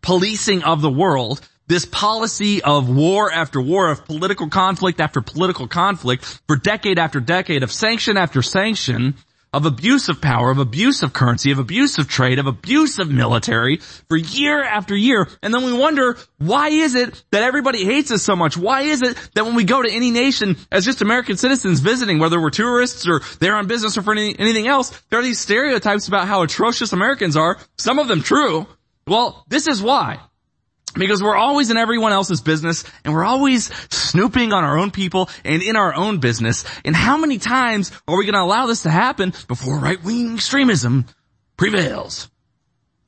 policing of the world. This policy of war after war, of political conflict after political conflict for decade after decade, of sanction after sanction, of abuse of power, of abuse of currency, of abuse of trade, of abuse of military for year after year. And then we wonder, why is it that everybody hates us so much? Why is it that when we go to any nation as just American citizens visiting, whether we're tourists or they're on business or for any, anything else, there are these stereotypes about how atrocious Americans are, some of them true. Well, this is why. Because we're always in everyone else's business and we're always snooping on our own people and in our own business. And how many times are we going to allow this to happen before right-wing extremism prevails?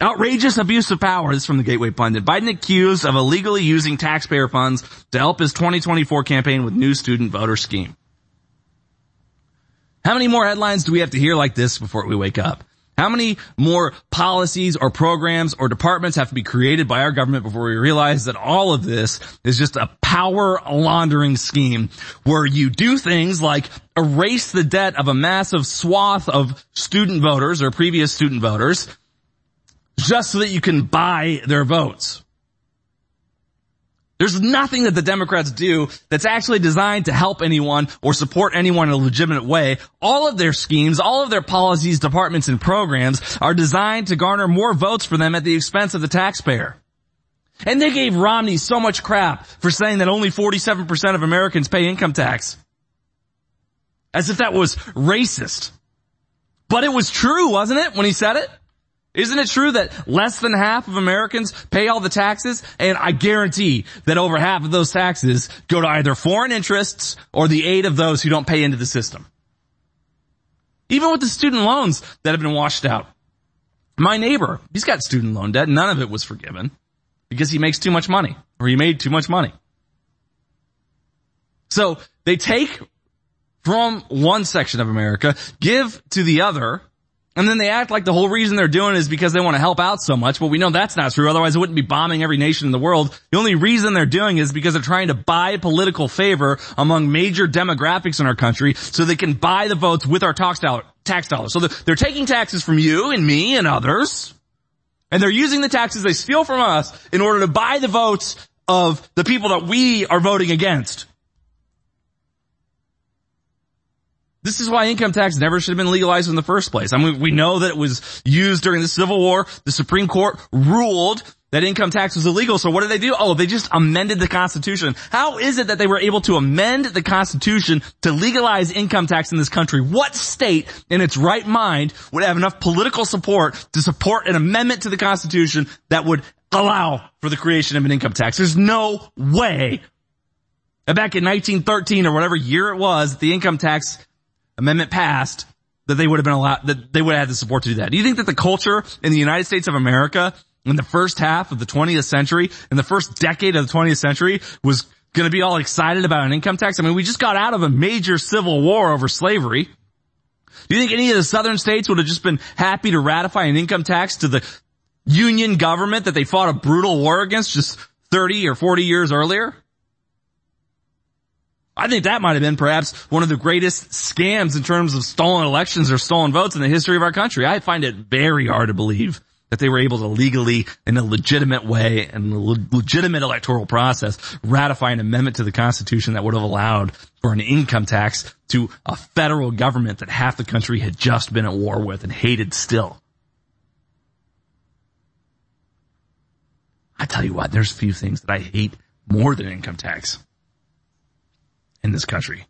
Outrageous abuse of power. This is from the Gateway Pundit. Biden accused of illegally using taxpayer funds to help his 2024 campaign with new student voter scheme. How many more headlines do we have to hear like this before we wake up? How many more policies or programs or departments have to be created by our government before we realize that all of this is just a power laundering scheme where you do things like erase the debt of a massive swath of student voters or previous student voters just so that you can buy their votes. There's nothing that the Democrats do that's actually designed to help anyone or support anyone in a legitimate way. All of their schemes, all of their policies, departments, and programs are designed to garner more votes for them at the expense of the taxpayer. And they gave Romney so much crap for saying that only 47% of Americans pay income tax. As if that was racist. But it was true, wasn't it, when he said it? Isn't it true that less than half of Americans pay all the taxes? And I guarantee that over half of those taxes go to either foreign interests or the aid of those who don't pay into the system. Even with the student loans that have been washed out. My neighbor, he's got student loan debt. None of it was forgiven because he makes too much money or he made too much money. So they take from one section of America, give to the other, and then they act like the whole reason they're doing it is because they want to help out so much, but we know that's not true. Otherwise, it wouldn't be bombing every nation in the world. The only reason they're doing is because they're trying to buy political favor among major demographics in our country so they can buy the votes with our tax dollars. So they're taking taxes from you and me and others, and they're using the taxes they steal from us in order to buy the votes of the people that we are voting against. This is why income tax never should have been legalized in the first place. I mean, we know that it was used during the Civil War. The Supreme Court ruled that income tax was illegal. So what did they do? Oh, they just amended the Constitution. How is it that they were able to amend the Constitution to legalize income tax in this country? What state in its right mind would have enough political support to support an amendment to the Constitution that would allow for the creation of an income tax? There's no way. Back in 1913 or whatever year it was, the income tax amendment passed, that they would have been allowed, that they would have had the support to do that. Do you think that the culture in the United States of America in the first half of the 20th century, in the first decade of the 20th century was going to be all excited about an income tax? I mean, we just got out of a major civil war over slavery. Do you think any of the southern states would have just been happy to ratify an income tax to the union government that they fought a brutal war against just 30 or 40 years earlier? I think that might have been perhaps one of the greatest scams in terms of stolen elections or stolen votes in the history of our country. I find it very hard to believe that they were able to legally, in a legitimate way and a legitimate electoral process, ratify an amendment to the Constitution that would have allowed for an income tax to a federal government that half the country had just been at war with and hated still. I tell you what, there's a few things that I hate more than income tax in this country.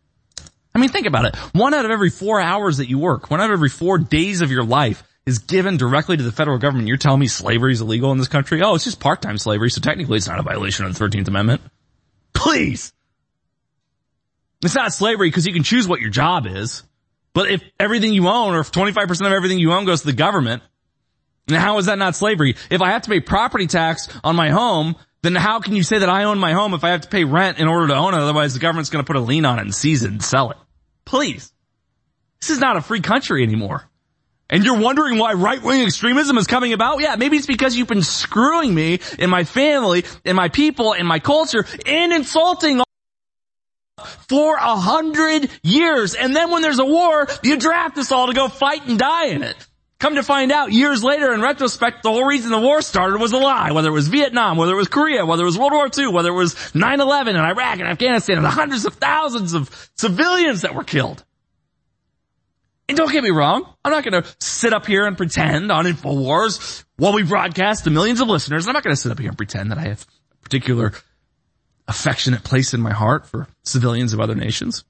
I mean, think about it. One out of every four hours that you work, one out of every four days of your life is given directly to the federal government. You're telling me slavery is illegal in this country? Oh, it's just part-time slavery, so technically it's not a violation of the 13th Amendment. Please! It's not slavery because you can choose what your job is. But if everything you own, or if 25% of everything you own goes to the government, now how is that not slavery? If I have to pay property tax on my home, then how can you say that I own my home if I have to pay rent in order to own it? Otherwise the government's going to put a lien on it and seize it and sell it. Please. This is not a free country anymore. And you're wondering why right-wing extremism is coming about? Yeah, maybe it's because you've been screwing me and my family and my people and my culture and insulting for a hundred years. And then when there's a war, you draft us all to go fight and die in it. Come to find out years later in retrospect, the whole reason the war started was a lie. Whether it was Vietnam, whether it was Korea, whether it was World War II, whether it was 9-11 in Iraq and Afghanistan and the hundreds of thousands of civilians that were killed. And don't get me wrong, I'm not gonna sit up here and pretend on InfoWars while we broadcast to millions of listeners. I'm not gonna sit up here and pretend that I have a particular affectionate place in my heart for civilians of other nations.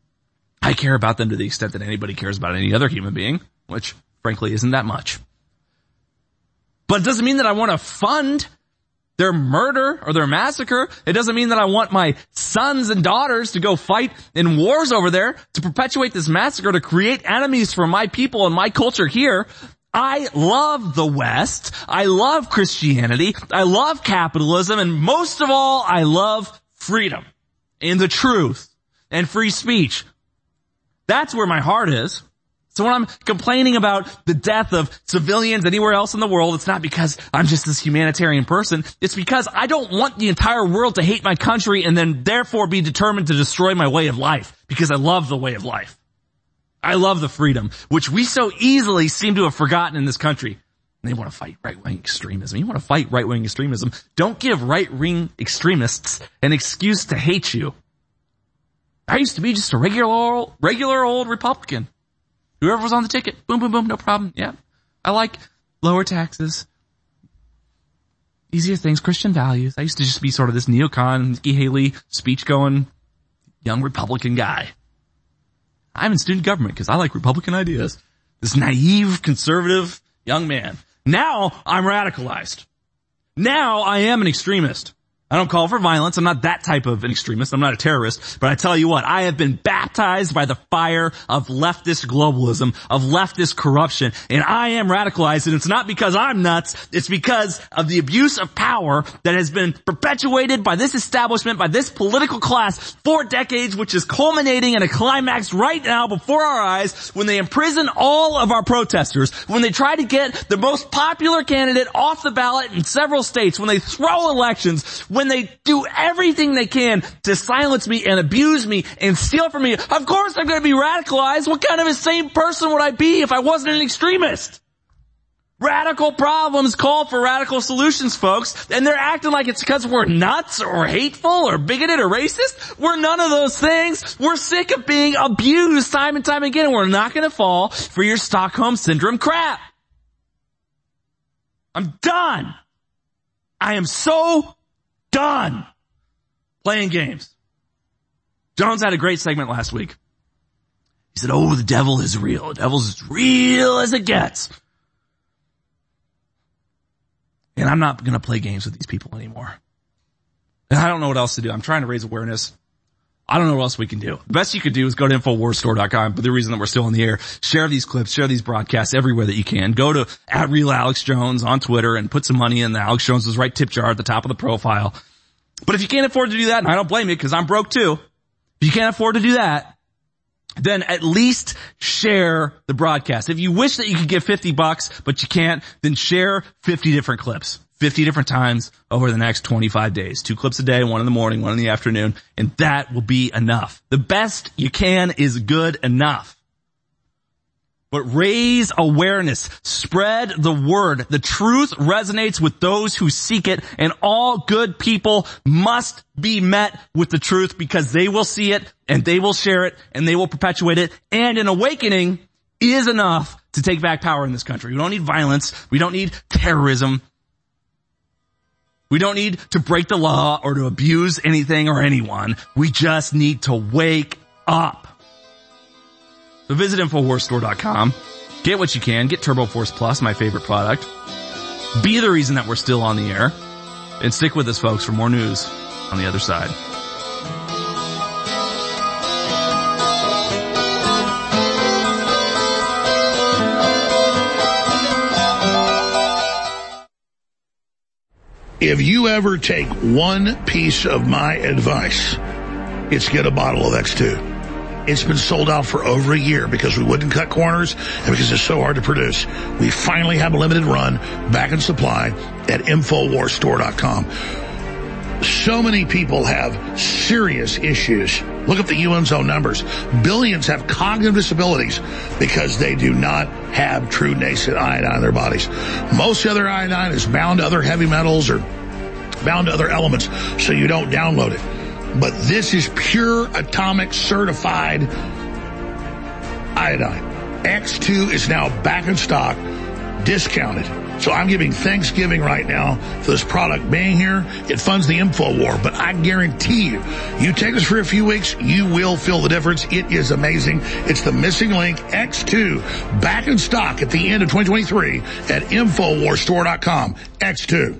I care about them to the extent that anybody cares about any other human being, which frankly isn't that much. But it doesn't mean that I want to fund their murder or their massacre. It doesn't mean that I want my sons and daughters to go fight in wars over there to perpetuate this massacre to create enemies for my people and my culture here. I love the West. I love Christianity. I love capitalism. And most of all, I love freedom and the truth and free speech. That's where my heart is. So when I'm complaining about the death of civilians anywhere else in the world, it's not because I'm just this humanitarian person. It's because I don't want the entire world to hate my country and then therefore be determined to destroy my way of life because I love the way of life. I love the freedom, which we so easily seem to have forgotten in this country. They want to fight right-wing extremism. You want to fight right-wing extremism. Don't give right-wing extremists an excuse to hate you. I used to be just a regular, regular old Republican. Whoever was on the ticket, boom, boom, boom, no problem. Yeah. I like lower taxes, easier things, Christian values. I used to just be sort of this neocon, Nikki Haley, speech going, young Republican guy. I'm in student government because I like Republican ideas. This naive, conservative young man. Now I'm radicalized. Now I am an extremist. I don't call for violence. I'm not that type of an extremist. I'm not a terrorist. But I tell you what, I have been baptized by the fire of leftist globalism, of leftist corruption, and I am radicalized. And it's not because I'm nuts. It's because of the abuse of power that has been perpetuated by this establishment, by this political class for decades, which is culminating in a climax right now before our eyes when they imprison all of our protesters, when they try to get the most popular candidate off the ballot in several states, when they throw elections, when they do everything they can to silence me and abuse me and steal from me, of course I'm going to be radicalized. What kind of a same person would I be if I wasn't an extremist? Radical problems call for radical solutions, folks, and they're acting like it's because we're nuts or hateful or bigoted or racist. We're none of those things. We're sick of being abused time and time again, and we're not gonna fall for your Stockholm Syndrome crap. I'm done. I am so Done playing games. Jones had a great segment last week. He said, oh, the devil is real. The devil's as real as it gets. And I'm not going to play games with these people anymore. And I don't know what else to do. I'm trying to raise awareness. I don't know what else we can do. The best you could do is go to InfoWarsStore.com, but the reason that we're still in the air, share these clips, share these broadcasts everywhere that you can. Go to at real Alex Jones on Twitter and put some money in the Alex Jones' right tip jar at the top of the profile. But if you can't afford to do that, and I don't blame you because I'm broke too, if you can't afford to do that, then at least share the broadcast. If you wish that you could give 50 bucks, but you can't, then share 50 different clips. 50 different times over the next 25 days. Two clips a day, one in the morning, one in the afternoon, and that will be enough. The best you can is good enough. But raise awareness. Spread the word. The truth resonates with those who seek it and all good people must be met with the truth because they will see it and they will share it and they will perpetuate it. And an awakening is enough to take back power in this country. We don't need violence. We don't need terrorism. We don't need to break the law or to abuse anything or anyone. We just need to wake up. So visit InfoWarsStore.com. Get what you can. Get Turbo Force Plus, my favorite product. Be the reason that we're still on the air. And stick with us folks for more news on the other side. If you ever take one piece of my advice, it's get a bottle of X2. It's been sold out for over a year because we wouldn't cut corners and because it's so hard to produce. We finally have a limited run back in supply at InfoWarsStore.com. So many people have serious issues. Look at the UN's own numbers. Billions have cognitive disabilities because they do not have true nascent iodine in their bodies. Most other iodine is bound to other heavy metals or bound to other elements, so you don't download it. But this is pure atomic certified iodine. X2 is now back in stock, discounted. So I'm giving Thanksgiving right now for this product being here. It funds the info war, but I guarantee you, you take this for a few weeks, you will feel the difference. It is amazing. It's the missing link X2 back in stock at the end of 2023 at InfoWarsStore.com. X2.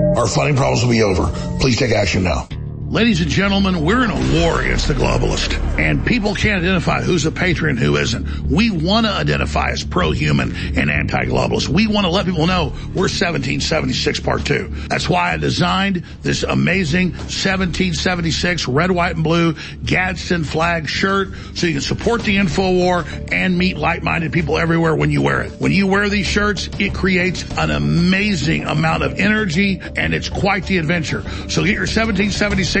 our funding problems will be over. Please take action now. Ladies and gentlemen, we're in a war against the globalist, and people can't identify who's a patriot and who isn't. We want to identify as pro-human and anti-globalist. We want to let people know we're 1776 Part 2. That's why I designed this amazing 1776 red, white, and blue Gadsden flag shirt so you can support the info war and meet like-minded people everywhere when you wear it. When you wear these shirts, it creates an amazing amount of energy, and it's quite the adventure. So get your 1776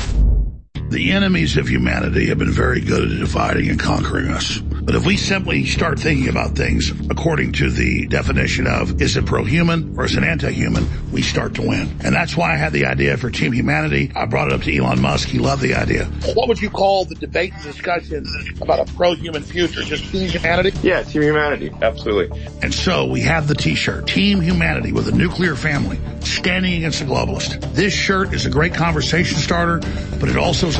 The enemies of humanity have been very good at dividing and conquering us. But if we simply start thinking about things according to the definition of is it pro-human or is it anti-human, we start to win. And that's why I had the idea for Team Humanity. I brought it up to Elon Musk. He loved the idea. What would you call the debate and discussion about a pro-human future? Just Team Humanity? Yeah, Team Humanity. Absolutely. And so we have the t-shirt, Team Humanity with a nuclear family, standing against the globalist. This shirt is a great conversation starter, but it also is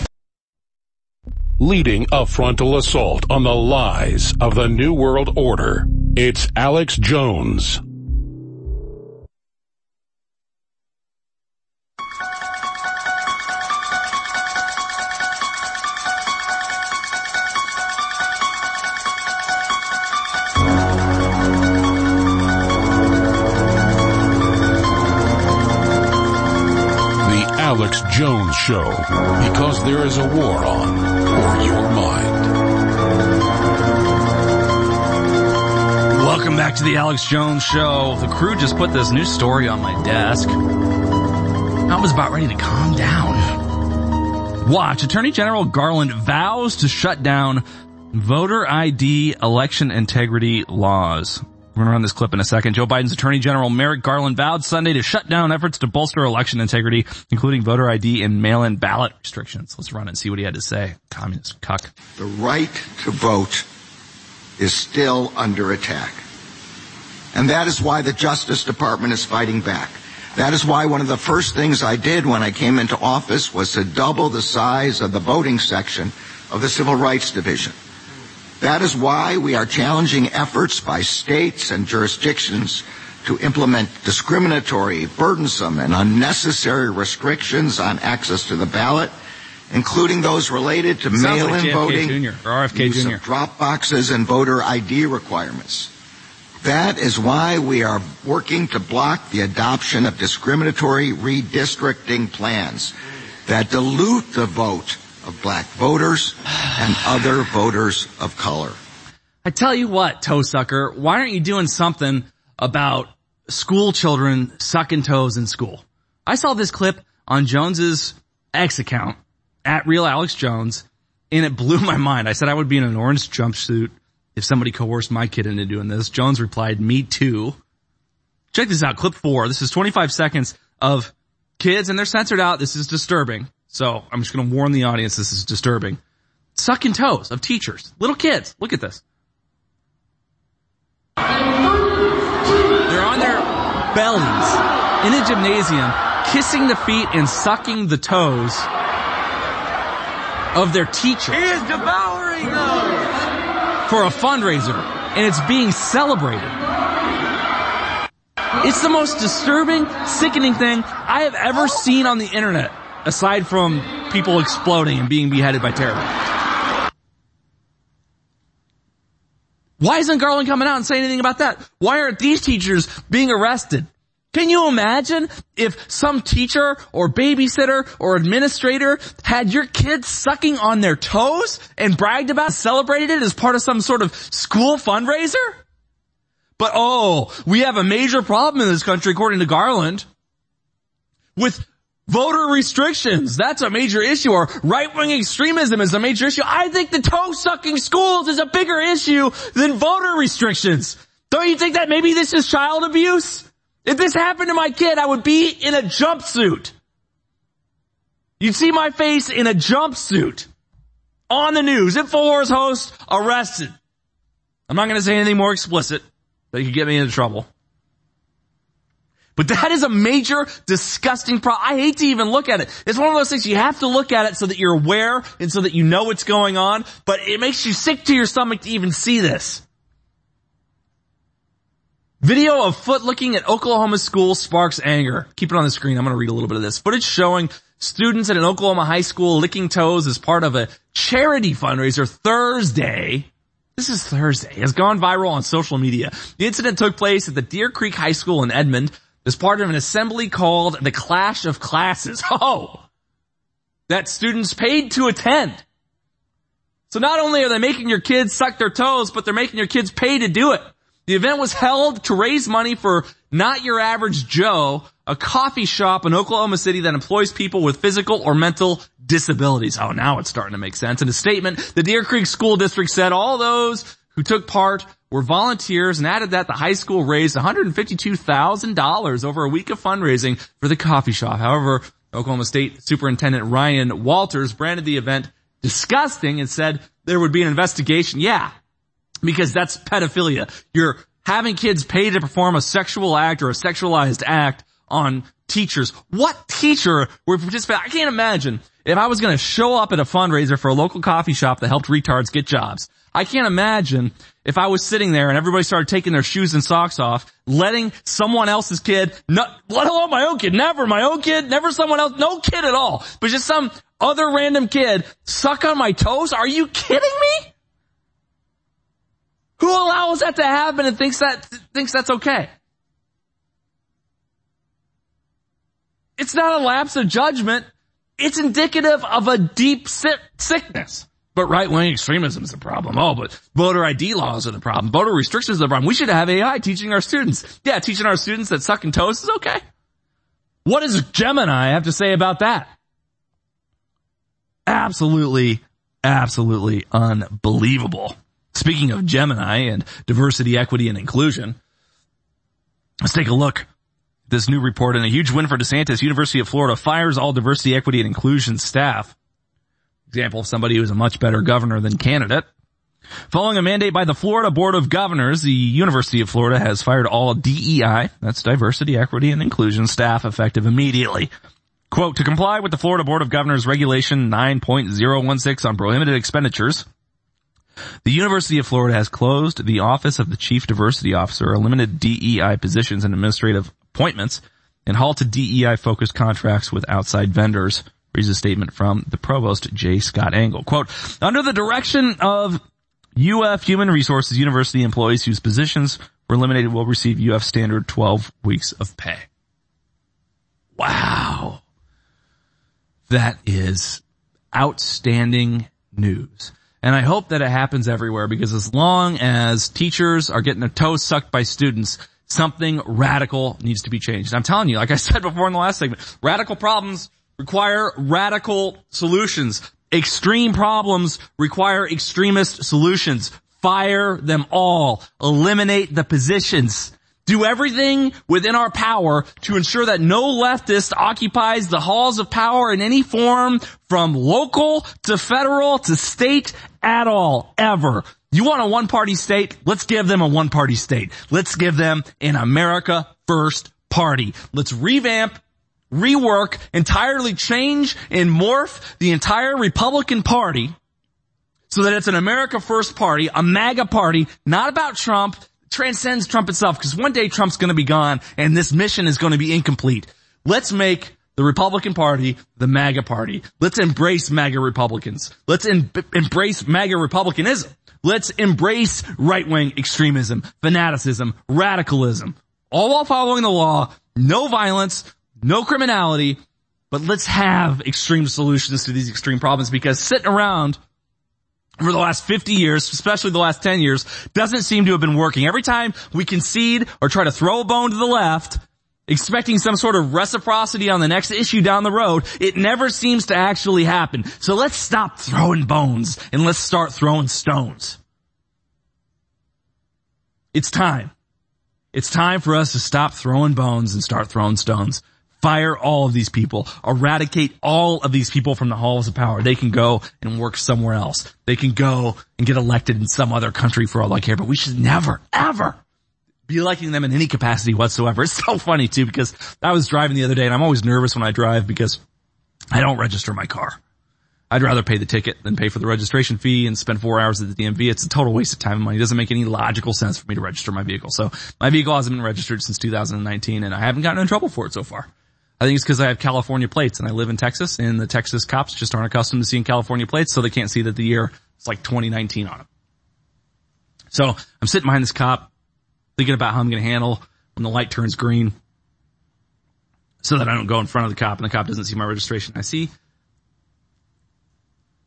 Leading a frontal assault on the lies of the New World Order, it's Alex Jones. Jones Show, because there is a war on for your mind. Welcome back to the Alex Jones Show. The crew just put this new story on my desk. I was about ready to calm down. Watch, Attorney General Garland vows to shut down voter ID election integrity laws. We're gonna run this clip in a second. Joe Biden's Attorney General Merrick Garland vowed Sunday to shut down efforts to bolster election integrity, including voter ID and mail-in ballot restrictions. Let's run and see what he had to say. Communist cuck. The right to vote is still under attack. And that is why the Justice Department is fighting back. That is why one of the first things I did when I came into office was to double the size of the voting section of the Civil Rights Division. That is why we are challenging efforts by states and jurisdictions to implement discriminatory, burdensome, and unnecessary restrictions on access to the ballot, including those related to Sounds mail-in JFK voting, Jr. or RFK use Jr.. of drop boxes and voter ID requirements. That is why we are working to block the adoption of discriminatory redistricting plans that dilute the vote of black voters and other voters of color. I tell you what, toe sucker, why aren't you doing something about school children sucking toes in school? I saw this clip on Jones's X account at Real Alex Jones and it blew *laughs* my mind. I said I would be in an orange jumpsuit if somebody coerced my kid into doing this. Jones replied, me too. Check this out, clip four. This is 25 seconds of kids and they're censored out. This is disturbing. So I'm just going to warn the audience this is disturbing. Sucking toes of teachers. Little kids. Look at this. They're on their bellies in a gymnasium, kissing the feet and sucking the toes of their teacher. He is devouring those. For a fundraiser, and it's being celebrated. It's the most disturbing, sickening thing I have ever seen on the internet, aside from people exploding and being beheaded by terrorists. Why isn't Garland coming out and saying anything about that? Why aren't these teachers being arrested? Can you imagine if some teacher or babysitter or administrator had your kids sucking on their toes and bragged about, celebrated it as part of some sort of school fundraiser? But oh, we have a major problem in this country according to Garland with voter restrictions. That's a major issue or right-wing extremism is a major issue. I think the toe sucking schools is a bigger issue than voter restrictions. Don't you think that maybe this is child abuse? If this happened to my kid, I would be in a jumpsuit. You'd see my face in a jumpsuit on the news. InfoWars host arrested. I'm not going to say anything more explicit that could get me into trouble. But that is a major, disgusting problem. I hate to even look at it. It's one of those things you have to look at it so that you're aware and so that you know what's going on, but it makes you sick to your stomach to even see this. Video of foot looking at Oklahoma school sparks anger. Keep it on the screen. I'm going to read a little bit of this. Footage showing students at an Oklahoma high school licking toes as part of a charity fundraiser Thursday. This is Thursday. Has gone viral on social media. The incident took place at the Deer Creek High School in Edmond as part of an assembly called the Clash of Classes. *laughs* Oh! That students paid to attend. So not only are they making your kids suck their toes, but they're making your kids pay to do it. The event was held to raise money for Not Your Average Joe, a coffee shop in Oklahoma City that employs people with physical or mental disabilities. Oh, now it's starting to make sense. In a statement, the Deer Creek School District said all those who took part were volunteers and added that the high school raised $152,000 over a week of fundraising for the coffee shop. However, Oklahoma State Superintendent Ryan Walters branded the event disgusting and said there would be an investigation. Yeah, because that's pedophilia. You're having kids pay to perform a sexual act or a sexualized act on teachers. What teacher would participate? I can't imagine if I was going to show up at a fundraiser for a local coffee shop that helped retards get jobs. I can't imagine if I was sitting there and everybody started taking their shoes and socks off, letting someone else's kid, not, let alone my own kid, never my own kid, never someone else, no kid at all, but just some other random kid suck on my toes. Are you kidding me? Who allows that to happen and thinks that, thinks that's okay? It's not a lapse of judgment. It's indicative of a deep sickness. But right-wing extremism is the problem. Oh, but voter ID laws are the problem. Voter restrictions are the problem. We should have AI teaching our students. Yeah, teaching our students that sucking toes is okay. What does Gemini have to say about that? Absolutely, absolutely unbelievable. Speaking of Gemini and diversity, equity, and inclusion, let's take a look. This new report and a huge win for DeSantis. University of Florida fires all diversity, equity, and inclusion staff. Example of somebody who's a much better governor than candidate. Following a mandate by the Florida Board of Governors, the University of Florida has fired all DEI, that's diversity, equity, and inclusion staff effective immediately. Quote, to comply with the Florida Board of Governors regulation 9.016 on prohibited expenditures, the University of Florida has closed the office of the Chief Diversity Officer, eliminated DEI positions and administrative appointments, and halted DEI focused contracts with outside vendors, reads a statement from the provost, J. Scott Angle. Quote, under the direction of UF Human Resources University employees whose positions were eliminated will receive UF standard 12 weeks of pay. Wow. That is outstanding news. And I hope that it happens everywhere because as long as teachers are getting their toes sucked by students, something radical needs to be changed. I'm telling you, like I said before in the last segment, radical problems require radical solutions. Extreme problems require extremist solutions. Fire them all. Eliminate the positions. Do everything within our power to ensure that no leftist occupies the halls of power in any form from local to federal to state at all, ever. You want a one party state? Let's give them a one party state. Let's give them an America first party. Let's revamp rework, entirely change and morph the entire Republican Party so that it's an America First party, a MAGA party, not about Trump, transcends Trump itself, because one day Trump's gonna be gone and this mission is gonna be incomplete. Let's make the Republican Party the MAGA party. Let's embrace MAGA Republicans. Let's em- embrace MAGA Republicanism. Let's embrace right-wing extremism, fanaticism, radicalism, all while following the law, no violence, no criminality, but let's have extreme solutions to these extreme problems because sitting around for the last 50 years, especially the last 10 years, doesn't seem to have been working. Every time we concede or try to throw a bone to the left, expecting some sort of reciprocity on the next issue down the road, it never seems to actually happen. So let's stop throwing bones and let's start throwing stones. It's time. It's time for us to stop throwing bones and start throwing stones fire all of these people, eradicate all of these people from the halls of power. They can go and work somewhere else. They can go and get elected in some other country for all I care, but we should never, ever be electing them in any capacity whatsoever. *laughs* It's so funny too because I was driving the other day and I'm always nervous when I drive because I don't register my car. I'd rather pay the ticket than pay for the registration fee and spend four hours at the DMV. It's a total waste of time and money. It doesn't make any logical sense for me to register my vehicle. So my vehicle hasn't been registered since 2019 and I haven't gotten in trouble for it so far. I think it's because I have California plates and I live in Texas and the Texas cops just aren't accustomed to seeing California plates so they can't see that the year is like 2019 on them. So I'm sitting behind this cop thinking about how I'm going to handle when the light turns green so that I don't go in front of the cop and the cop doesn't see my registration. I see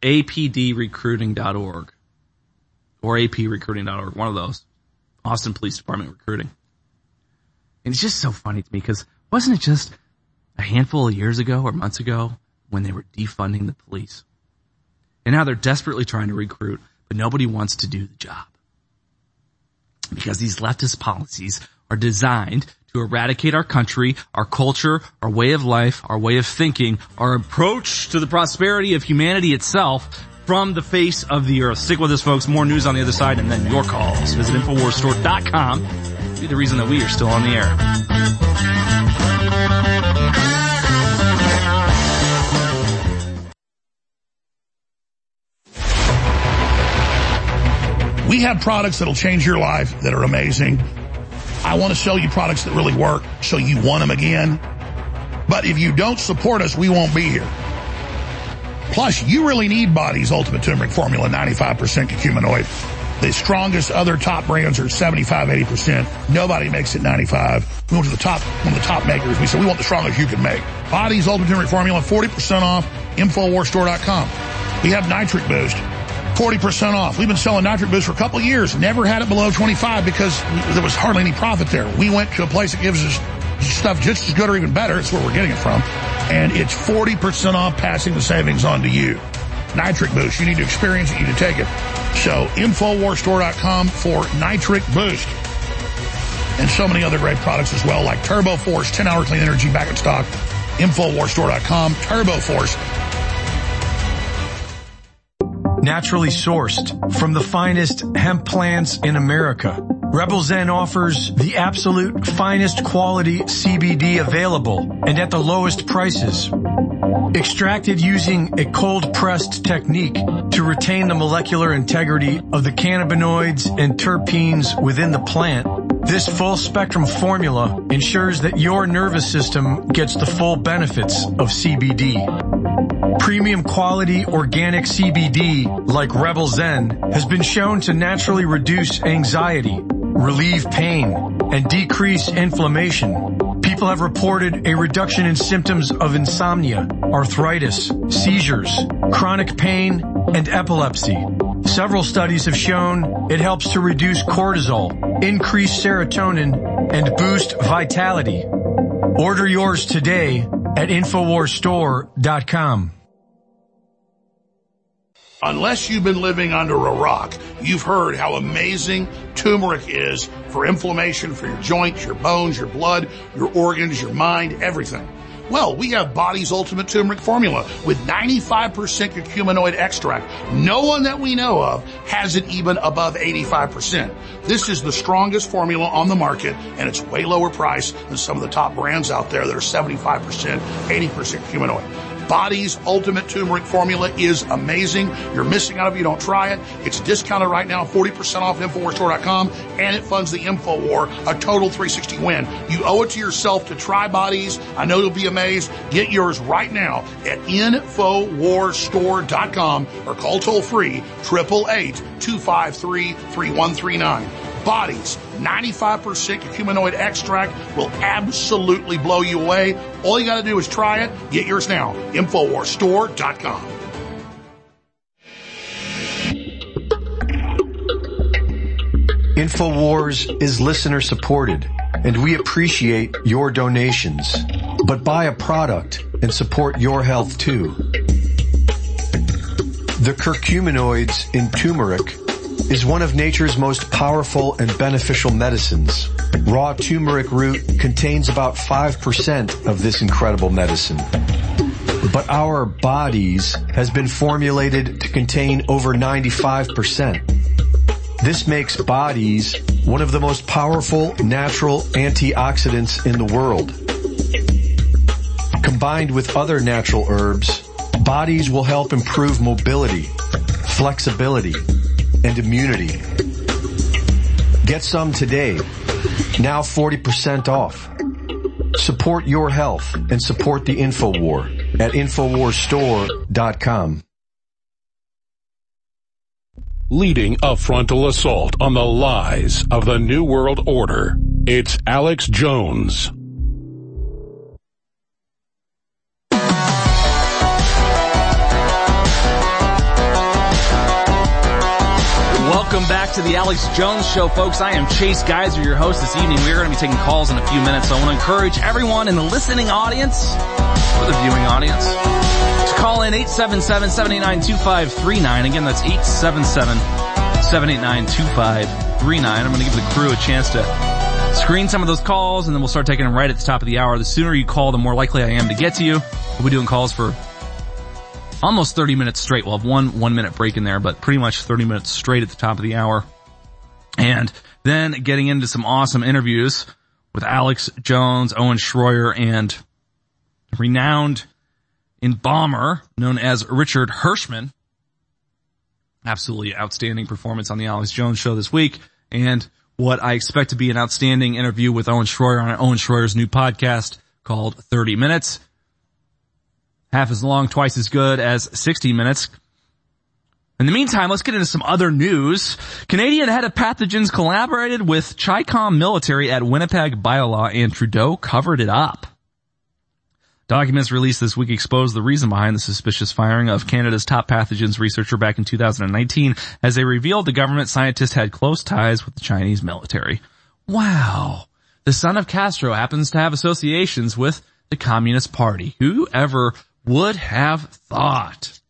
apdrecruiting.org or aprecruiting.org, one of those. Austin Police Department recruiting. And it's just so funny to me because wasn't it just a handful of years ago or months ago when they were defunding the police. And now they're desperately trying to recruit, but nobody wants to do the job. Because these leftist policies are designed to eradicate our country, our culture, our way of life, our way of thinking, our approach to the prosperity of humanity itself from the face of the earth. Stick with us folks, more news on the other side and then your calls. Visit InfoWarsStore.com. Be the reason that we are still on the air. We have products that'll change your life that are amazing. I want to sell you products that really work so you want them again. But if you don't support us, we won't be here. Plus, you really need Body's Ultimate Turmeric Formula, 95% curcuminoid. The strongest other top brands are 75, 80%. Nobody makes it 95. We went to the top, one of the top makers. We said, we want the strongest you can make. Body's Ultimate Turmeric Formula, 40% off, InfoWarsStore.com. We have Nitric Boost. 40% off. We've been selling nitric boost for a couple years. Never had it below 25 because there was hardly any profit there. We went to a place that gives us stuff just as good or even better. It's where we're getting it from. And it's 40% off passing the savings on to you. Nitric Boost. You need to experience it. You need to take it. So InfoWarsStore.com for Nitric Boost. And so many other great products as well, like Turbo Force, 10 hour clean energy back in stock. InfoWarsStore.com, Turbo Force naturally sourced from the finest hemp plants in America. Rebel Zen offers the absolute finest quality CBD available and at the lowest prices. Extracted using a cold pressed technique to retain the molecular integrity of the cannabinoids and terpenes within the plant. This full spectrum formula ensures that your nervous system gets the full benefits of CBD. Premium quality organic CBD like Rebel Zen has been shown to naturally reduce anxiety, relieve pain, and decrease inflammation. People have reported a reduction in symptoms of insomnia, arthritis, seizures, chronic pain, and epilepsy. Several studies have shown it helps to reduce cortisol, increase serotonin, and boost vitality. Order yours today at InfoWarsStore.com. Unless you've been living under a rock, you've heard how amazing turmeric is for inflammation for your joints, your bones, your blood, your organs, your mind, everything. Well, we have Body's Ultimate Turmeric Formula with 95% curcuminoid extract. No one that we know of has it even above 85%. This is the strongest formula on the market and it's way lower price than some of the top brands out there that are 75%, 80% curcuminoid. Body's Ultimate Turmeric Formula is amazing. You're missing out if you don't try it. It's discounted right now, 40% off InfoWarsStore.com, and it funds the InfoWar, a total 360 win. You owe it to yourself to try Bodies. I know you'll be amazed. Get yours right now at InfoWarsStore.com or call toll free 888-253-3139 bodies. 95% curcuminoid extract will absolutely blow you away. All you got to do is try it. Get yours now. Infowarsstore.com. InfoWars is listener supported and we appreciate your donations. But buy a product and support your health too. The curcuminoids in turmeric is one of nature's most powerful and beneficial medicines. Raw turmeric root contains about 5% of this incredible medicine. But our bodies has been formulated to contain over 95%. This makes bodies one of the most powerful natural antioxidants in the world. Combined with other natural herbs, bodies will help improve mobility, flexibility, and immunity. Get some today. Now 40% off. Support your health and support the InfoWar at InfoWarsStore.com. Leading a frontal assault on the lies of the New World Order, it's Alex Jones. Welcome back to the Alex Jones Show, folks. I am Chase Geiser, your host this evening. We're going to be taking calls in a few minutes, so I want to encourage everyone in the listening audience or the viewing audience to call in 877-789-2539. Again, that's 877-789-2539. I'm going to give the crew a chance to screen some of those calls and then we'll start taking them right at the top of the hour. The sooner you call, the more likely I am to get to you. We'll be doing calls for almost 30 minutes straight. We'll have one one minute break in there, but pretty much 30 minutes straight at the top of the hour. And then getting into some awesome interviews with Alex Jones, Owen Schroyer, and renowned embalmer known as Richard Hirschman. Absolutely outstanding performance on the Alex Jones show this week. And what I expect to be an outstanding interview with Owen Schroyer on Owen Schroyer's new podcast called 30 Minutes half as long, twice as good as 60 minutes. In the meantime, let's get into some other news. Canadian head of pathogens collaborated with CHICOM military at Winnipeg Biolab and Trudeau covered it up. Documents released this week expose the reason behind the suspicious firing of Canada's top pathogens researcher back in 2019 as they revealed the government scientist had close ties with the Chinese military. Wow. The son of Castro happens to have associations with the Communist Party. Who ever would have thought?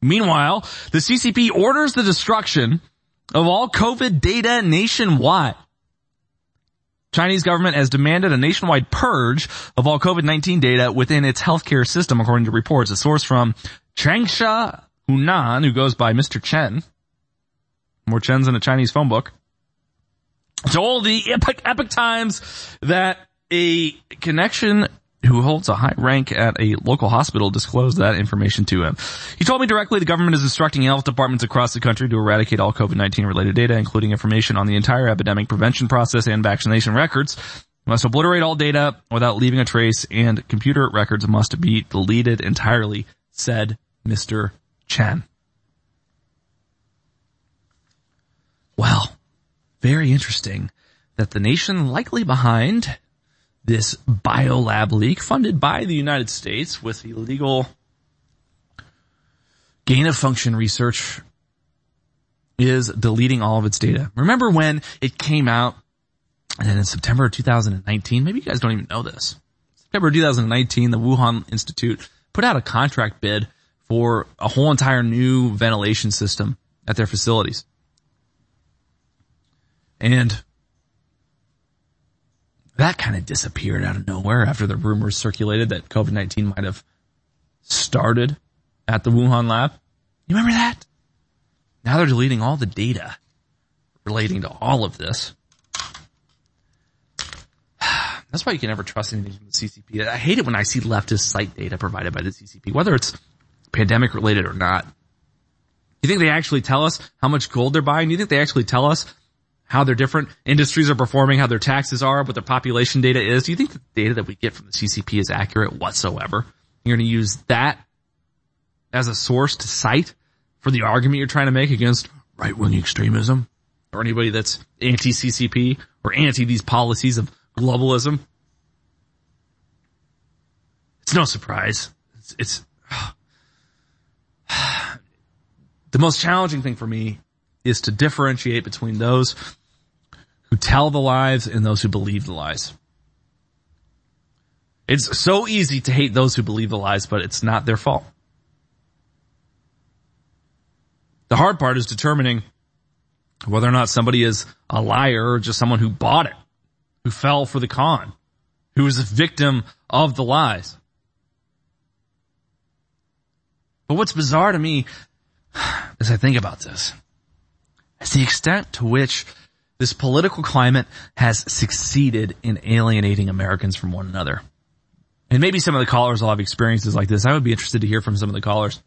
Meanwhile, the CCP orders the destruction of all COVID data nationwide. Chinese government has demanded a nationwide purge of all COVID-19 data within its healthcare system, according to reports. A source from Changsha Hunan, who goes by Mr. Chen, more Chens in a Chinese phone book, told the epic, Epoch Times that a connection who holds a high rank at a local hospital disclosed that information to him. He told me directly the government is instructing health departments across the country to eradicate all COVID-19 related data, including information on the entire epidemic prevention process and vaccination records. must obliterate all data without leaving a trace and computer records must be deleted entirely, said Mr. Chen. Well, very interesting that the nation likely behind this biolab leak funded by the United States with illegal gain of function research is deleting all of its data. Remember when it came out and in September of 2019, maybe you guys don't even know this. September 2019, the Wuhan Institute put out a contract bid for a whole entire new ventilation system at their facilities. And that kind of disappeared out of nowhere after the rumors circulated that COVID-19 might have started at the Wuhan lab. You remember that? Now they're deleting all the data relating to all of this. *sighs* That's why you can never trust anything from the CCP. I hate it when I see leftist site data provided by the CCP, whether it's pandemic related or not. You think they actually tell us how much gold they're buying? You think they actually tell us how their different industries are performing, how their taxes are, what their population data is. Do you think the data that we get from the CCP is accurate whatsoever? You're going to use that as a source to cite for the argument you're trying to make against right-wing extremism or anybody that's anti-CCP or anti these policies of globalism. It's no surprise. It's, it's *sighs* the most challenging thing for me is to differentiate between those who tell the lies and those who believe the lies. It's so easy to hate those who believe the lies, but it's not their fault. The hard part is determining whether or not somebody is a liar or just someone who bought it, who fell for the con, who was a victim of the lies. But what's bizarre to me *sighs* as I think about this is the extent to which this political climate has succeeded in alienating Americans from one another. And maybe some of the callers will have experiences like this. I would be interested to hear from some of the callers.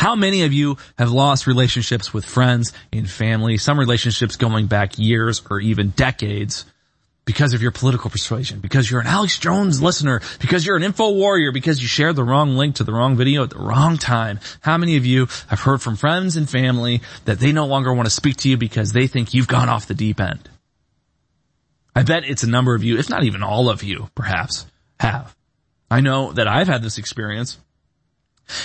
How many of you have lost relationships with friends and family, some relationships going back years or even decades because of your political persuasion, because you're an Alex Jones listener, because you're an info warrior, because you shared the wrong link to the wrong video at the wrong time. How many of you have heard from friends and family that they no longer want to speak to you because they think you've gone off the deep end? I bet it's a number of you, if not even all of you, perhaps, have. I know that I've had this experience.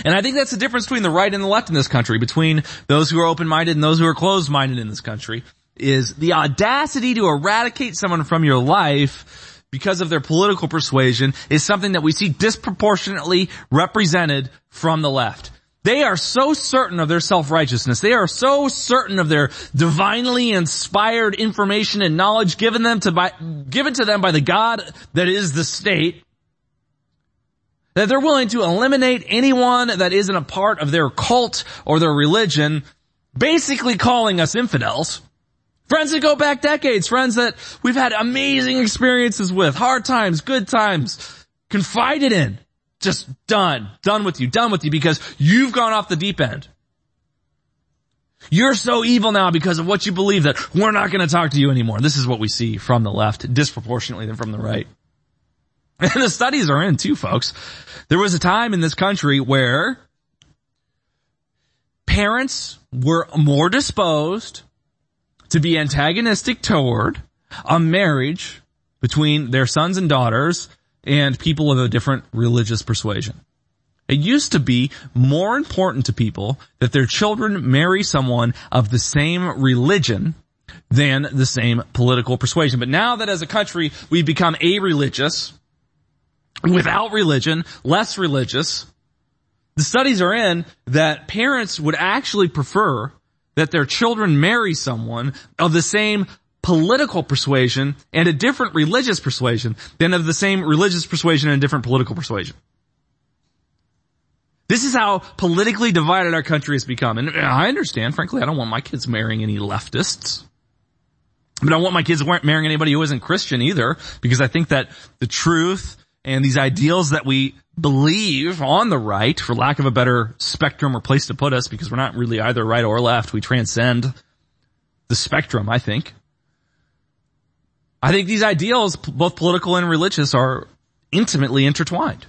And I think that's the difference between the right and the left in this country, between those who are open-minded and those who are closed-minded in this country is the audacity to eradicate someone from your life because of their political persuasion is something that we see disproportionately represented from the left. They are so certain of their self-righteousness. They are so certain of their divinely inspired information and knowledge given them to by, given to them by the God that is the state that they're willing to eliminate anyone that isn't a part of their cult or their religion, basically calling us infidels. Friends that go back decades, friends that we've had amazing experiences with, hard times, good times, confided in, just done, done with you, done with you because you've gone off the deep end. You're so evil now because of what you believe that we're not going to talk to you anymore. This is what we see from the left disproportionately than from the right. *laughs* And the studies are in too, folks. There was a time in this country where parents were more disposed to be antagonistic toward a marriage between their sons and daughters and people of a different religious persuasion. It used to be more important to people that their children marry someone of the same religion than the same political persuasion. But now that as a country we've become a-religious, without religion, less religious, the studies are in that parents would actually prefer that their children marry someone of the same political persuasion and a different religious persuasion than of the same religious persuasion and a different political persuasion. This is how politically divided our country has become. And I understand, frankly, I don't want my kids marrying any leftists. But I want my kids marrying anybody who isn't Christian either, because I think that the truth and these ideals that we believe on the right, for lack of a better spectrum or place to put us, because we're not really either right or left, we transcend the spectrum, I think. I think these ideals, both political and religious, are intimately intertwined.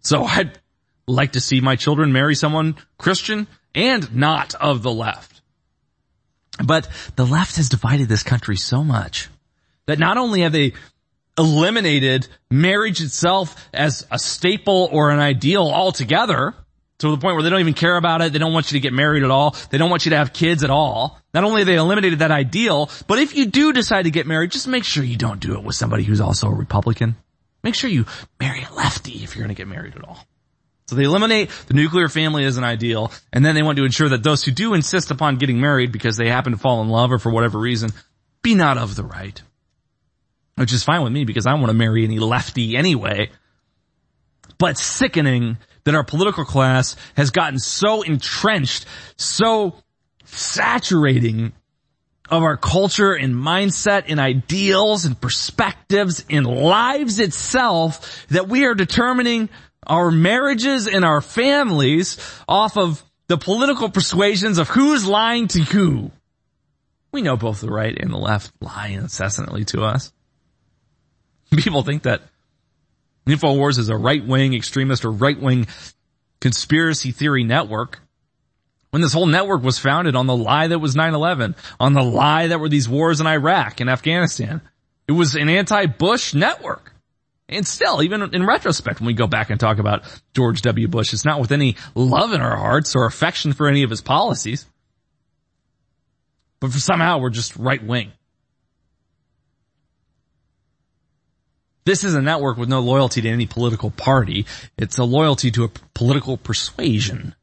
So I'd like to see my children marry someone Christian and not of the left. But the left has divided this country so much that not only have they eliminated marriage itself as a staple or an ideal altogether, to the point where they don't even care about it. They don't want you to get married at all. They don't want you to have kids at all. Not only they eliminated that ideal, but if you do decide to get married, just make sure you don't do it with somebody who's also a Republican. Make sure you marry a lefty if you're going to get married at all. So they eliminate the nuclear family as an ideal, and then they want to ensure that those who do insist upon getting married because they happen to fall in love or for whatever reason, be not of the right. Which is fine with me because I don't want to marry any lefty anyway. But sickening that our political class has gotten so entrenched, so saturating of our culture and mindset and ideals and perspectives in lives itself that we are determining our marriages and our families off of the political persuasions of who's lying to who. We know both the right and the left lie incessantly to us. *laughs* People think that InfoWars is a right-wing extremist or right-wing conspiracy theory network when this whole network was founded on the lie that was 9-11, on the lie that were these wars in Iraq and Afghanistan. It was an anti-Bush network. And still, even in retrospect, when we go back and talk about George W. Bush, it's not with any love in our hearts or affection for any of his policies. But for somehow we're just right wing. This is a network with no loyalty to any political party. It's a loyalty to a political persuasion.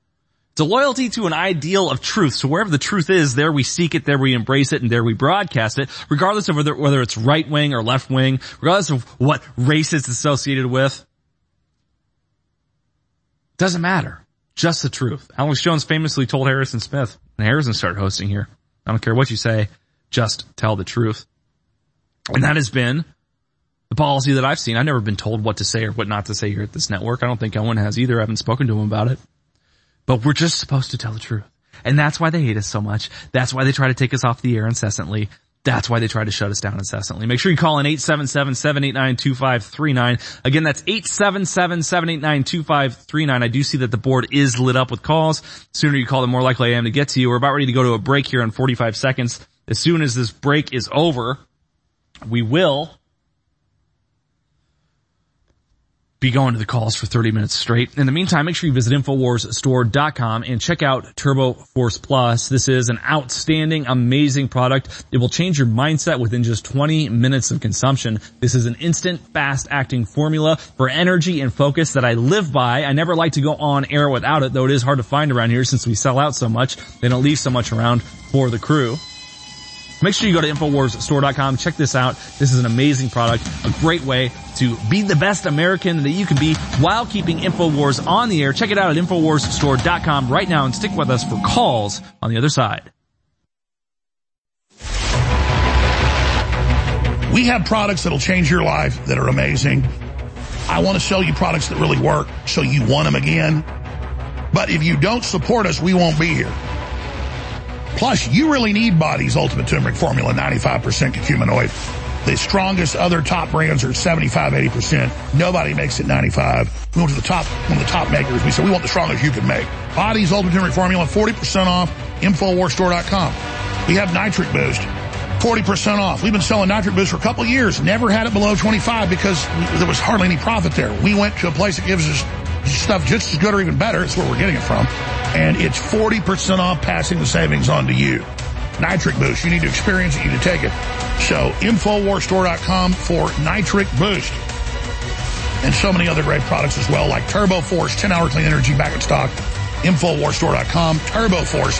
It's a loyalty to an ideal of truth. So wherever the truth is, there we seek it, there we embrace it, and there we broadcast it, regardless of whether, whether it's right wing or left wing, regardless of what race it's associated with. Doesn't matter. Just the truth. Alex Jones famously told Harrison Smith, and Harrison started hosting here. I don't care what you say, just tell the truth. And that has been the policy that I've seen. I've never been told what to say or what not to say here at this network. I don't think Owen has either. I haven't spoken to him about it. But we're just supposed to tell the truth. And that's why they hate us so much. That's why they try to take us off the air incessantly. That's why they try to shut us down incessantly. Make sure you call in 877-789-2539. Again, that's 877-789-2539. I do see that the board is lit up with calls. The sooner you call, the more likely I am to get to you. We're about ready to go to a break here in 45 seconds. As soon as this break is over, we will be going to the calls for 30 minutes straight. In the meantime, make sure you visit InfoWarsStore.com and check out Turbo Force Plus. This is an outstanding, amazing product. It will change your mindset within just 20 minutes of consumption. This is an instant, fast acting formula for energy and focus that I live by. I never like to go on air without it, though it is hard to find around here since we sell out so much. They don't leave so much around for the crew. Make sure you go to InfoWarsStore.com. Check this out. This is an amazing product, a great way to be the best American that you can be while keeping InfoWars on the air. Check it out at InfoWarsStore.com right now and stick with us for calls on the other side. We have products that'll change your life that are amazing. I want to sell you products that really work so you want them again. But if you don't support us, we won't be here. Plus, you really need Body's Ultimate Turmeric Formula, 95% curcuminoid. The strongest other top brands are 75, 80%. Nobody makes it 95. We went to the top, one of the top makers. We said, we want the strongest you can make. Body's Ultimate Turmeric Formula, 40% off, InfoWarsStore.com. We have Nitric Boost, 40% off. We've been selling Nitric Boost for a couple years. Never had it below 25 because there was hardly any profit there. We went to a place that gives us stuff just as good or even better. It's where we're getting it from. And it's 40% off passing the savings on to you. Nitric Boost. You need to experience it. You need to take it. So InfoWarsStore.com for Nitric Boost. And so many other great products as well, like Turbo Force, 10 hour clean energy back in stock. InfoWarsStore.com, Turbo Force.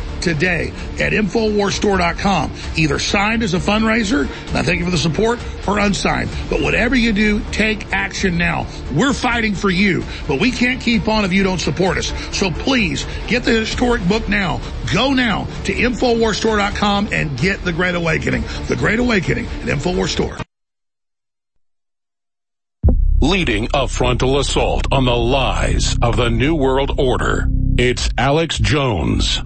today at InfoWarsStore.com. Either signed as a fundraiser, and I thank you for the support, or unsigned. But whatever you do, take action now. We're fighting for you, but we can't keep on if you don't support us. So please get the historic book now. Go now to InfoWarsStore.com and get The Great Awakening. The Great Awakening at InfoWars Store. Leading a frontal assault on the lies of the New World Order. It's Alex Jones.